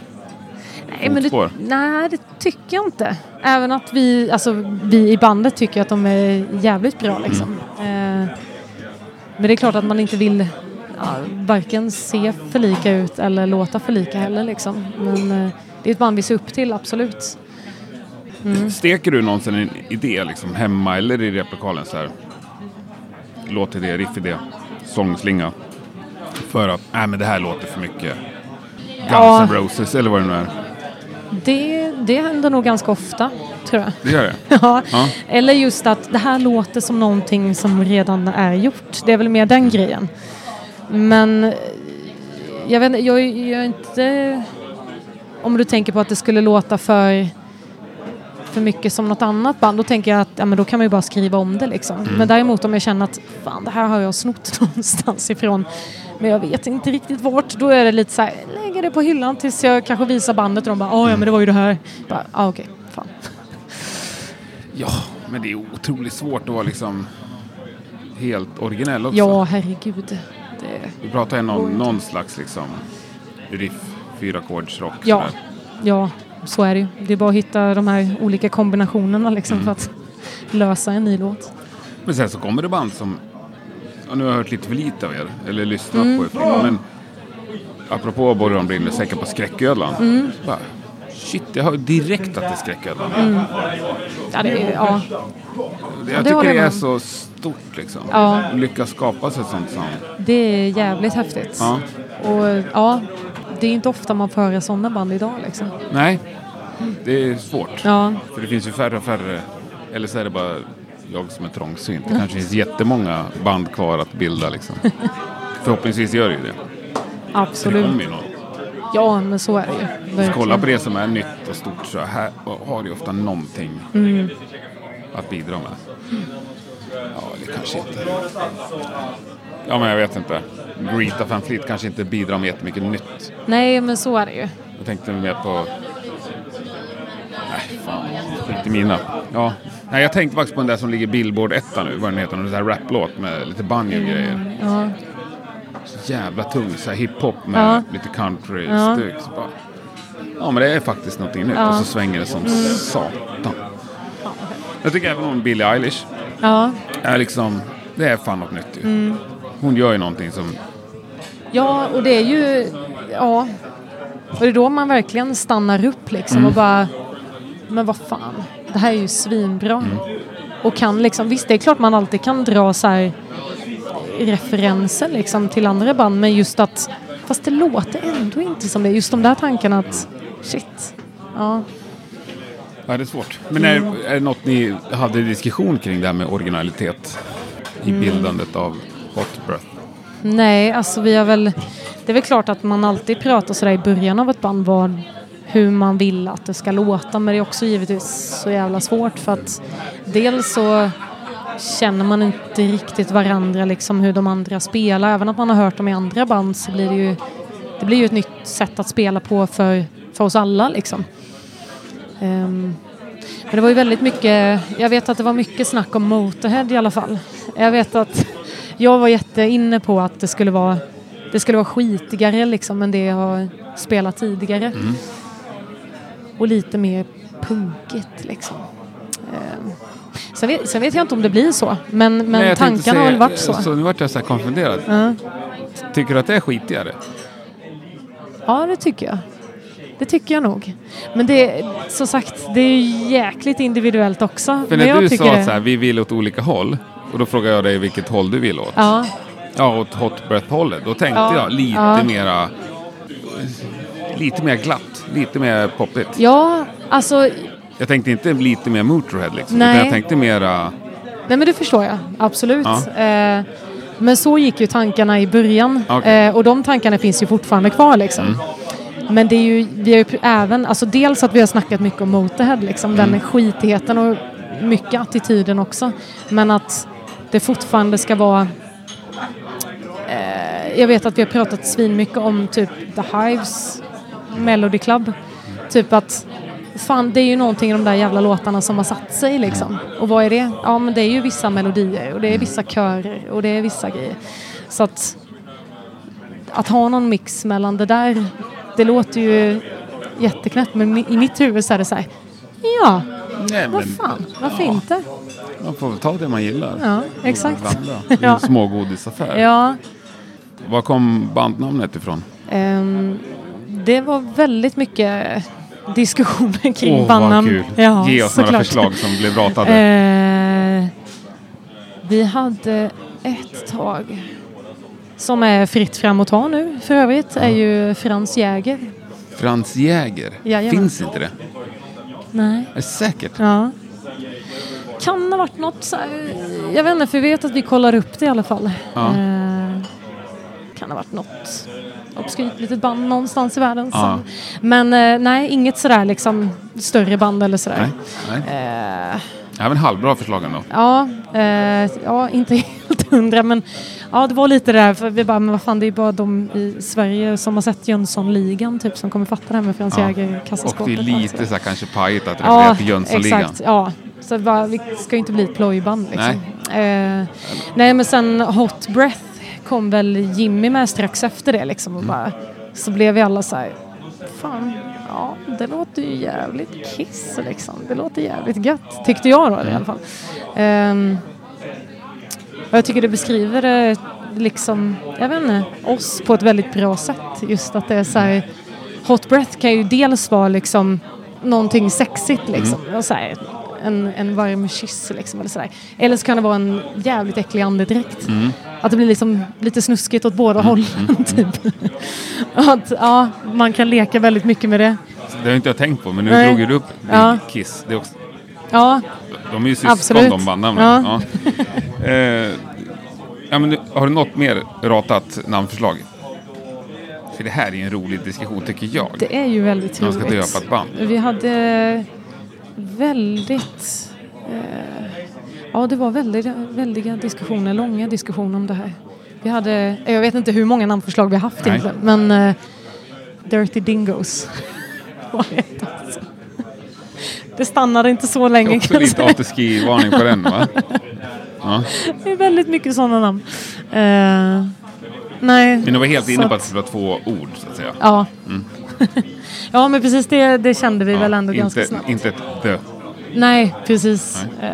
nej, men det, nej, det tycker jag inte. Även att vi, alltså, vi i bandet tycker att de är jävligt bra liksom. Mm. Eh, men det är klart att man inte vill ja, varken se för lika ut eller låta för lika heller liksom. Men eh, det är ett band vi ser upp till, absolut. Mm. Steker du någonsin en idé liksom hemma eller i replokalen så här? Låtidé, riffidé, sångslinga. För att, nej men det här låter för mycket Guns Ja. N' Roses eller vad det nu är. Det, det händer nog ganska ofta, tror jag. Det gör det? Ja. Ja. Eller just att det här låter som någonting som redan är gjort. Det är väl mer den grejen. Men jag vet jag, jag är inte... Om du tänker på att det skulle låta för, för mycket som något annat band, då tänker jag att ja, men då kan man ju bara skriva om det liksom. Men däremot om jag känner att fan, det här har jag snott någonstans ifrån, men jag vet inte riktigt vart, då är det lite så här, lägger det på hyllan tills jag kanske visar bandet och de bara, "Ah, ja men det var ju det här. Bara, ah, okej, fan. Ja, men det är otroligt svårt att vara liksom helt originell också. Ja, herregud. Det, Vi pratar ju Går någon, någon slags liksom riff, fyrackorddsrock. Ja. sådär. ja, så är det ju. Det är bara att hitta de här olika kombinationerna liksom Mm. för att lösa en ny låt. Men sen så kommer det band som, ja, nu har jag hört lite för lite av er, eller lyssnat Mm. på er, men apropå Borgon brinner, säkert på skräcködlan. Mm. Bara, shit, jag hör direkt att det är skräcködlan. Ja, det är, ja. Jag tycker det med är så stort liksom. Ja. Lyckas skapa sig ett sånt sound. det är jävligt häftigt. Ja. Och ja, det är inte ofta man får höra sådana band idag liksom. Nej, det är svårt. Ja, För det finns ju färre och färre, eller så är det bara jag som är trångsynt. Det kanske finns jättemånga band kvar att bilda liksom. Förhoppningsvis gör det ju det. Det absolut. någon. Ja, men så är det ju. Verkligen. Kolla på det som är nytt och stort så här har det ju ofta någonting. Mm. att bidra med. Ja, det kanske inte... Ja, men jag vet inte. Greta Van Fleet kanske inte bidrar med jättemycket nytt. Nej, men så är det ju. Jag tänkte mer på... Nej, fan. Skit i mina. Ja. Nej, jag tänkte faktiskt på den där som ligger Billboard etta nu. Vad den heter. En sån här raplåt med lite banjo och grejer. Ja. Så jävla tung. Så här hiphop med Ja. lite country Ja. Ja, men det är faktiskt någonting nytt. Mm. Och så svänger det som satan. Jag tycker även om Billie Eilish. Ja. Är liksom... Det är fan något nytt ju. Mm. Hon gör ju någonting som... ja, och det är ju... Ja. Och det är då man verkligen stannar upp liksom Mm. och bara... Men vad fan, det här är ju svinbra. Mm. Och kan liksom... Visst, det är klart man alltid kan dra så här referenser liksom till andra band, men just att... Fast det låter ändå inte som det. Just de där tankarna att... Shit. Ja. Ja, det är svårt. Men är, Mm. är det något ni hade diskussion kring det här med originalitet i Mm. bildandet av Hot Breath? Nej, alltså vi har väl... Det är väl klart att man alltid pratar sådär i början av ett band vad, hur man vill att det ska låta men det är också givetvis så jävla svårt för att dels så känner man inte riktigt varandra liksom hur de andra spelar. Även om man har hört dem i andra band så blir det ju det blir ju ett nytt sätt att spela på för, för oss alla liksom. Um, men det var ju väldigt mycket, jag vet att det var mycket snack om Motorhead i alla fall. Jag vet att jag var jätteinne på att det skulle vara, det skulle vara skitigare liksom än det jag har spelat tidigare. Och lite mer punkigt liksom. Ehm, sen, vet, sen vet jag inte om det blir så, men, men tänkte tankarna har väl varit så. Så nu vart jag så här konfunderad. Ja. Tycker du att det är skitigare? Ja, det tycker jag. Det tycker jag nog. Men det är, som sagt, det är ju jäkligt individuellt också. För Men när du sa att så här, vi vill åt olika håll. Och då frågade jag dig vilket håll du vill åt. Ja, Ja, åt Hot Breath-hållet. Då tänkte Ja, jag lite ja. mera... Lite mer glatt. Lite mer poppigt. ja, alltså, Jag tänkte inte lite mer Motorhead liksom. Nej. Utan jag tänkte mera... nej men det förstår jag, absolut. Ja. Eh, men så gick ju tankarna i början. Mm. eh, och de tankarna finns ju fortfarande kvar liksom. Men det är ju, vi har ju även, alltså dels att vi har snackat mycket om Motorhead liksom, Mm. den skitigheten och mycket attityden också. Men att det fortfarande ska vara eh, jag vet att vi har pratat svinmycket om typ The Hives Melody Club. Typ att fan det är ju någonting i de där jävla låtarna som har satt sig liksom. Och vad är det? Ja men det är ju vissa melodier och det är vissa körer och det är vissa grejer. Så att att ha någon mix mellan det där det låter ju jätteknäppt men i mitt huvud så är det så här ja, Nej, vad fan, varför inte? Man får väl ta det man gillar. Ja, exakt. Det är en smågodisaffär. Ja, Var kom bandnamnet ifrån? Ehm, det var väldigt mycket diskussioner kring vad bandnamn. Ja, Ge oss några såklart. förslag som blev ratade. Eh, vi hade ett tag som är fritt fram att ta nu för övrigt är ju Frans Jäger. Frans Jäger. Jajamän. Finns inte det? Nej. Är det säkert? Ja. Kan ha varit något så här, jag vet inte för vi vet att vi kollar upp det i alla fall. Ja. Eh, kan ha varit något obskyrt litet band någonstans i världen. Ja. Som, men eh, nej, inget sådär liksom större band eller sådär. Nej. Nej. Eh, Även halvbra förslag ändå. ja, eh, ja, inte helt hundra men ja, det var lite det där för vi bara, men vad fan det är bara de i Sverige som har sett Jönssonligan typ som kommer fatta det här med Frans Ja. Jäger Och kassaskåpet. det är alltså. lite så här kanske pajigt att referera till Jönssonligan. exakt. Ja. Så bara, vi ska ju inte bli ett plojband liksom. Nej. Eh, nej men sen Hot Breath kom väl Jimmy med strax efter det liksom och Mm. bara så blev vi alla så här fan ja det låter ju jävligt kiss liksom. Det låter jävligt gött tyckte jag då i alla fall. Ehm, och jag tycker det beskriver det liksom, jag vet inte, oss på ett väldigt bra sätt. Just att det är så här, hot breath kan ju dels vara liksom någonting sexigt liksom. Och så här, en, en varm kyss liksom eller sådär. Eller så kan det vara en jävligt äcklig andedräkt. Att det blir liksom lite snuskigt åt båda hållen typ. att, ja, man kan leka väldigt mycket med det. Det har inte jag tänkt på, men nu Nej. drog du upp Ja. Kiss. Det är också, Ja, de är ju syskon Absolut. de bandnamnen. Ja. Ja. Eh, ja, men har du något mer ratat namnförslag? För det här är en rolig diskussion tycker jag. det är ju väldigt Man ska roligt. döpa ett band. Vi hade väldigt Eh, ja, det var väldiga, väldiga diskussioner, långa diskussioner om det här. Vi hade, jag vet inte hur många namnförslag vi haft Nej. egentligen, men eh, Dirty Dingos var ett alltså. Det stannade inte så länge Också kan jag lite afterski-varning på den va? Ja. Det är väldigt mycket sådana namn. Eh, nej. Men du var helt så inne på att- det vara två ord så att säga. Ja. ja, men precis det, det kände vi väl ändå inte, ganska snabbt. Inte ett the. Nej, precis. Nej.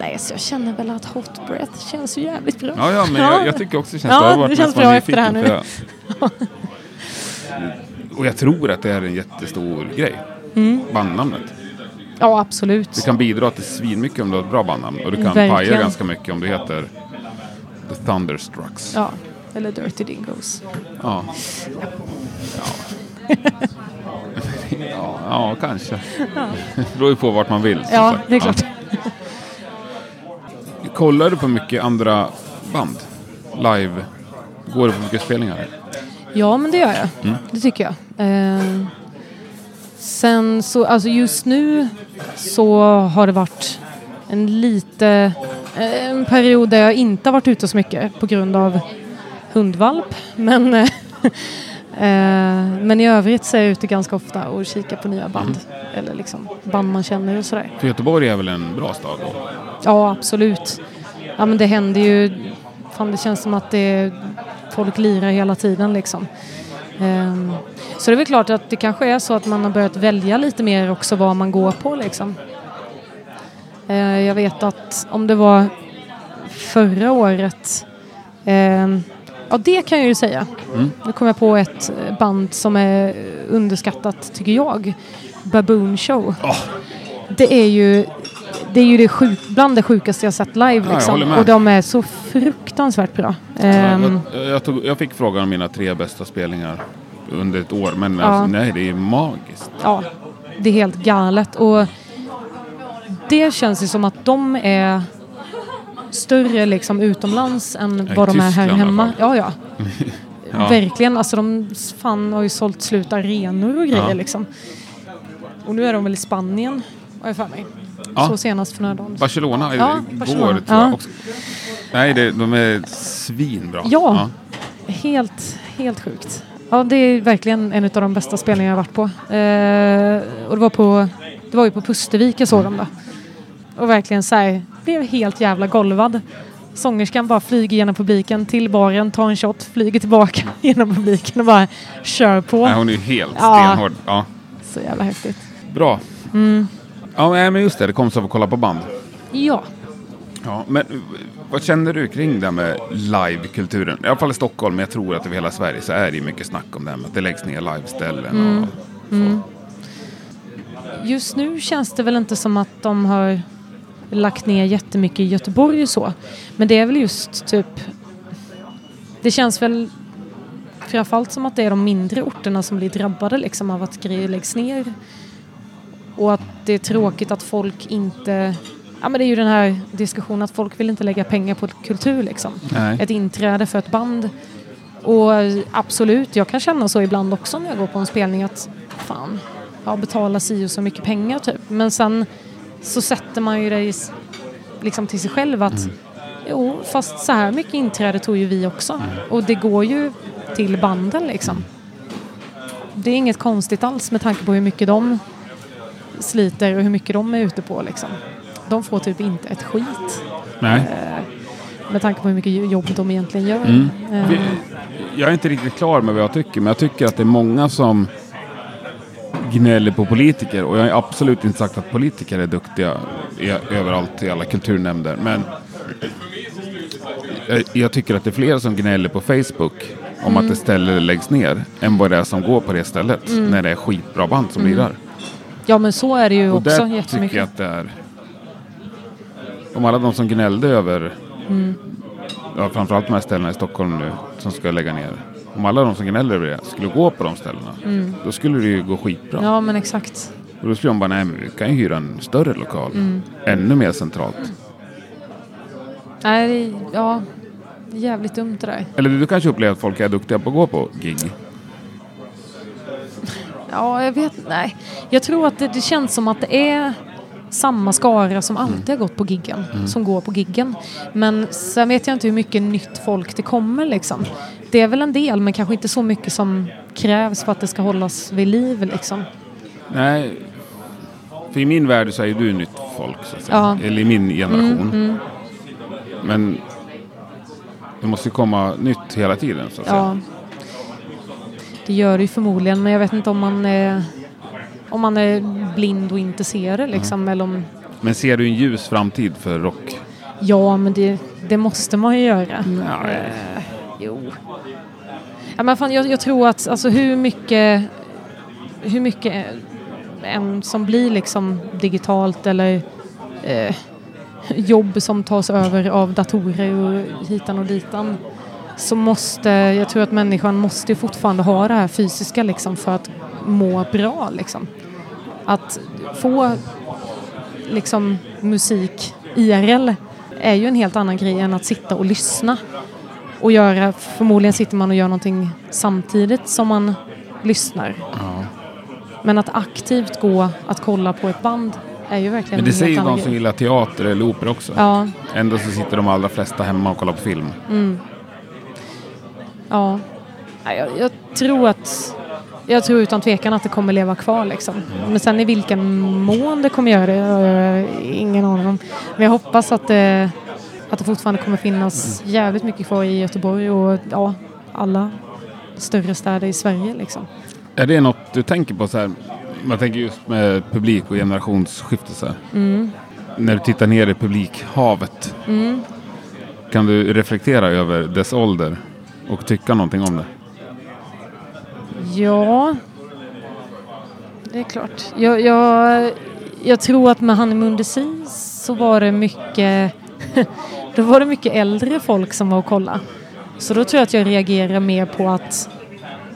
nej, så jag känner väl att Hot Breath känns ju jävligt bra. Ja, ja, men jag, jag tycker också det känns Ja, har varit det känns bra efter det här nu. Och jag tror att det är en jättestor grej. Mm. Bandnamnet. Ja, absolut. Det kan bidra till svinmycket om du har ett bra bandnamn. Och det kan Verkligen. paja ganska mycket om du heter The Thunderstrucks. Ja, eller Dirty Dingos. Ja. Ja, ja kanske. Det beror ju på vart man vill. Ja, sagt. det är klart. Kollar du på mycket andra band? Live? Går du på mycket spelningar? Ja, men det gör jag. Mm. Det tycker jag. Eh, sen så, alltså just nu så har det varit en lite, eh, en period där jag inte har varit ute så mycket på grund av hundvalp. Men, eh, men i övrigt så är jag ute ganska ofta och kikar på nya band. Mm. Eller liksom band man känner och sådär. För Göteborg är väl en bra stad? Då? Ja, absolut. Ja, men det händer ju... Fan, det känns som att det, folk lirar hela tiden liksom. Ehm, så det är väl klart att det kanske är så att man har börjat välja lite mer också vad man går på liksom. Eh, jag vet att om det var förra året ehm, Ja, det kan jag ju säga. Nu kom jag på ett eh, band som är underskattat, tycker jag. Baboon Show. Det är ju det, är ju det sjuk, bland det sjukaste jag sett live. jag Liksom. och de är så fruktansvärt bra. Ehm, Jag, jag, tog, jag fick frågan om mina tre bästa spelningar under ett år. Men Ja. alltså, nej, det är magiskt. ja, det är helt galet. Och det känns ju som att de är större liksom utomlands än Ja, vad de är här hemma. Ja, ja. Ja. Verkligen. Alltså de fan har ju sålt slut arenor och grejer Ja. liksom. Och nu är de väl i Spanien, har jag för mig. Ja. Så senast för några dagar. Barcelona Ja, igår Barcelona. tror Ja. jag också. Nej, det, de är svinbra. Ja. Helt, helt sjukt. Ja, det är verkligen en av de bästa spelningar jag har varit på. Eh, och det var, på, det var ju på Pustervik jag såg dem då. Och verkligen så här, blev helt jävla golvad. Sångerskan bara flyger genom publiken till baren, tar en shot, flyger tillbaka genom publiken och bara kör på. Nej, hon är ju helt Ja. stenhård. Ja. Så jävla häftigt. Bra. Mm. Ja, men just det. Det kom så att kolla på band. Ja. Ja, men vad känner du kring det här med livekulturen? I alla fall i Stockholm, men jag tror att över hela Sverige så är det ju mycket snack om det här med att det läggs ner liveställen. Mm. Och så. Just nu känns det väl inte som att de har lagt ner jättemycket i Göteborg och så. Men det är väl just typ... Det känns väl framförallt som att det är de mindre orterna som blir drabbade liksom av att grejer läggs ner. Och att det är tråkigt att folk inte... Ja men det är ju den här diskussionen att folk vill inte lägga pengar på kultur liksom. Nej. Ett inträde för ett band. Och absolut, jag kan känna så ibland också när jag går på en spelning att fan, jag betalar si och så mycket pengar typ. Men sen så sätter man ju det liksom till sig själv att jo, fast så här mycket inträde tog ju vi också. Och det går ju till banden liksom. Det är inget konstigt alls med tanke på hur mycket de sliter och hur mycket de är ute på liksom. De får typ inte ett skit Nej. med tanke på hur mycket jobb de egentligen gör. Mm. Eh, Jag är inte riktigt klar med vad jag tycker, men jag tycker att det är många som gnäller på politiker. Och jag har absolut inte sagt att politiker är duktiga i, överallt i alla kulturnämnder. Men jag, jag tycker att det är fler som gnäller på Facebook om att ett ställe läggs ner än vad det är som går på det stället när det är skitbra band som lirar. Ja men så är det ju Och också där tycker jättemycket. jag att det är... Om alla de som gnällde över, Mm. ja, framförallt de här ställena i Stockholm nu som ska lägga ner. Om alla de som gnäller över det skulle gå på de ställena, då skulle det ju gå skitbra. Mm. Ja men exakt. Och då skulle de bara, nej men vi kan ju hyra en större lokal. Mm. Ännu mer centralt. Nej, det- ja, det är jävligt dumt det där. Eller du kanske upplever att folk är duktiga på att gå på gig? Ja, jag vet Nej. Jag tror att det, det känns som att det är samma skara som alltid har gått på giggen, som går på giggen. Men sen vet jag inte hur mycket nytt folk det kommer liksom. Det är väl en del, men kanske inte så mycket som krävs för att det ska hållas vid liv liksom. Nej, för i min värld så är ju du nytt folk, säga. Ja. Mm, Eller i min generation. Men det måste ju komma nytt hela tiden, så att säga. Ja. Det gör det ju förmodligen, men jag vet inte om man är, om man är blind och inte ser det liksom. Eller om, Men ser du en ljus framtid för rock? ja, men det, det måste man ju göra. Nej. Eh, jo. Ja, men fan, jag, jag tror att alltså, hur mycket hur mycket en som blir liksom digitalt eller eh, jobb som tas över av datorer och hitan och ditan så måste, jag tror att människan måste fortfarande ha det här fysiska liksom för att må bra liksom. Att få liksom musik IRL är ju en helt annan grej än att sitta och lyssna och göra, förmodligen sitter man och gör någonting samtidigt som man lyssnar. Ja. Men att aktivt gå att kolla på ett band är ju verkligen Men det säger ju de som gillar teater eller opera också. Ja, Ändå så sitter de allra flesta hemma och kollar på film. ja. Nej, Jag, jag tror att jag tror utan tvekan att det kommer leva kvar liksom. Men sen i vilken mån det kommer göra det har jag ingen aning om. Men jag hoppas att det, att det fortfarande kommer finnas jävligt mycket kvar i Göteborg och ja, alla större städer i Sverige liksom. Är det något du tänker på så här? Man tänker just med publik och generationsskifte så. Mm. När du tittar ner i publikhavet. Kan du reflektera över dess ålder och tycka någonting om det? Ja, det är klart. Jag, jag, jag tror att med Honeymoon Disease så var det mycket då var det mycket äldre folk som var och kolla. Så då tror jag att jag reagerar mer på att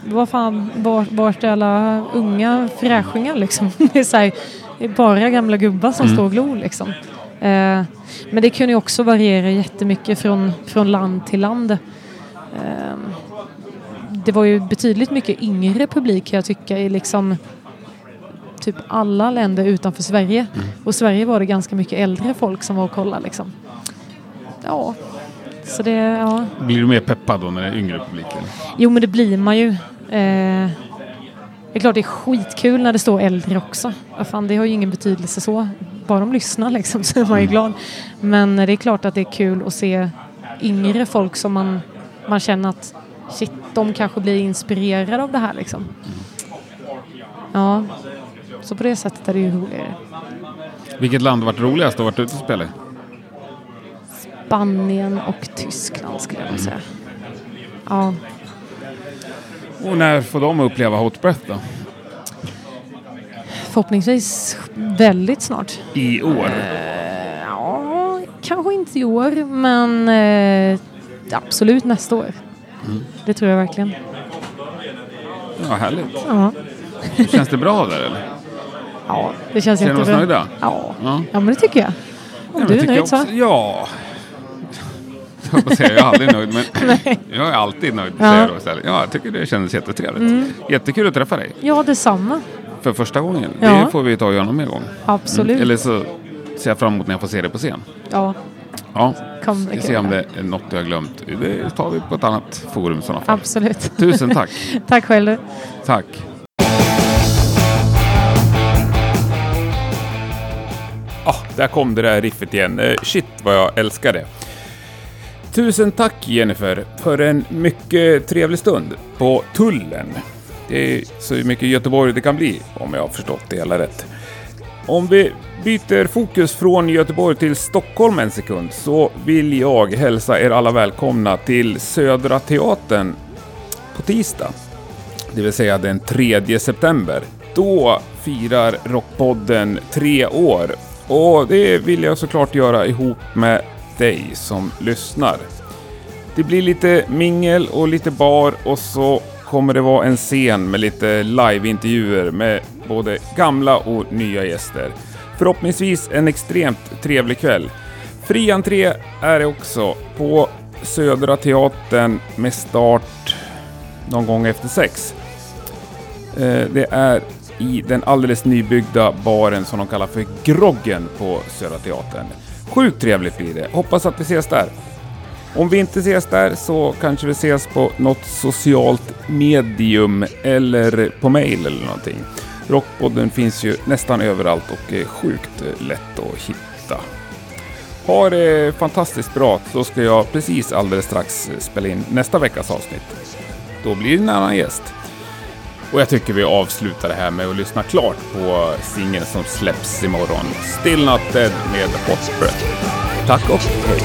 vad fan, var, vart är alla unga fräschingar liksom? Det är, så här, det är bara gamla gubbar som står och glor liksom. Eh, men det kunde ju också variera jättemycket från, från land till land. Eh, det var ju betydligt mycket yngre publik kan jag tycka i liksom typ alla länder utanför Sverige. Och Sverige var det ganska mycket äldre folk som var och kollade liksom. Ja, så det, ja. Blir du mer peppad då när det är yngre publik? eller? Jo men det blir man ju. Eh, det är klart det är skitkul när det står äldre också. Vad fan, det har ju ingen betydelse så. Bara de lyssnar liksom så är man ju glad. Men det är klart att det är kul att se yngre folk som man, man känner att shit, de kanske blir inspirerade av det här liksom. Ja, så på det sättet är det ju roligare. Vilket land har varit roligast att varit ute och spela i? Spanien och Tyskland skulle jag vilja säga. Ja, Och när får de uppleva Hot Breath då? förhoppningsvis väldigt snart. I år? Ja, kanske inte i år, men eh, absolut nästa år. Det tror jag verkligen. Ja, härligt. Ja, Känns det bra där eller? ja det känns Känner vi oss jättebra. nöjda? Ja. Ja. ja, men det tycker jag. Om Ja, du är nöjd så. Ja. Jag höll på att säga, jag är aldrig nöjd, men jag är alltid nöjd. Ja. Jag. Ja, jag tycker det kändes jättetrevligt. Jättekul att träffa dig Ja, detsamma. för första gången. Ja. Det får vi ta och göra någon mer gång. Absolut. Eller så ser jag fram emot när jag får se dig på scen. Ja, Ja, bli ska se om det är något jag har glömt. Det tar vi på ett annat forum i sådana fall. Absolut. Tusen tack. Tack själv. Tack. Ah, där kom det där riffet igen. Eh, shit vad jag älskar det. Tusen tack Jennifer för en mycket trevlig stund på Tullen. Det är så mycket Göteborg det kan bli om jag har förstått det hela rätt. Om vi byter fokus från Göteborg till Stockholm en sekund så vill jag hälsa er alla välkomna till Södra Teatern på tisdag det vill säga den 3 september. Då firar Rockpodden tre år och det vill jag såklart göra ihop med dig som lyssnar. Det blir lite mingel och lite bar och så kommer det vara en scen med lite liveintervjuer med både gamla och nya gäster. Förhoppningsvis en extremt trevlig kväll. Fri entré är det också på Södra Teatern med start någon gång efter sex. Eh, Det är i den alldeles nybyggda baren som de kallar för Groggen på Södra Teatern. Sjukt trevligt blir det. Hoppas att vi ses där. Om vi inte ses där så kanske vi ses på något socialt medium eller på mail eller någonting. Rockpodden finns ju nästan överallt och är sjukt eh, lätt att hitta. Ha det fantastiskt bra så ska jag precis alldeles strax eh, spela in nästa veckas avsnitt. Då blir det en annan gäst. Och jag tycker vi avslutar det här med att lyssna klart på singeln som släpps imorgon. Still Not Dead med Hot Breath. Tack och hej!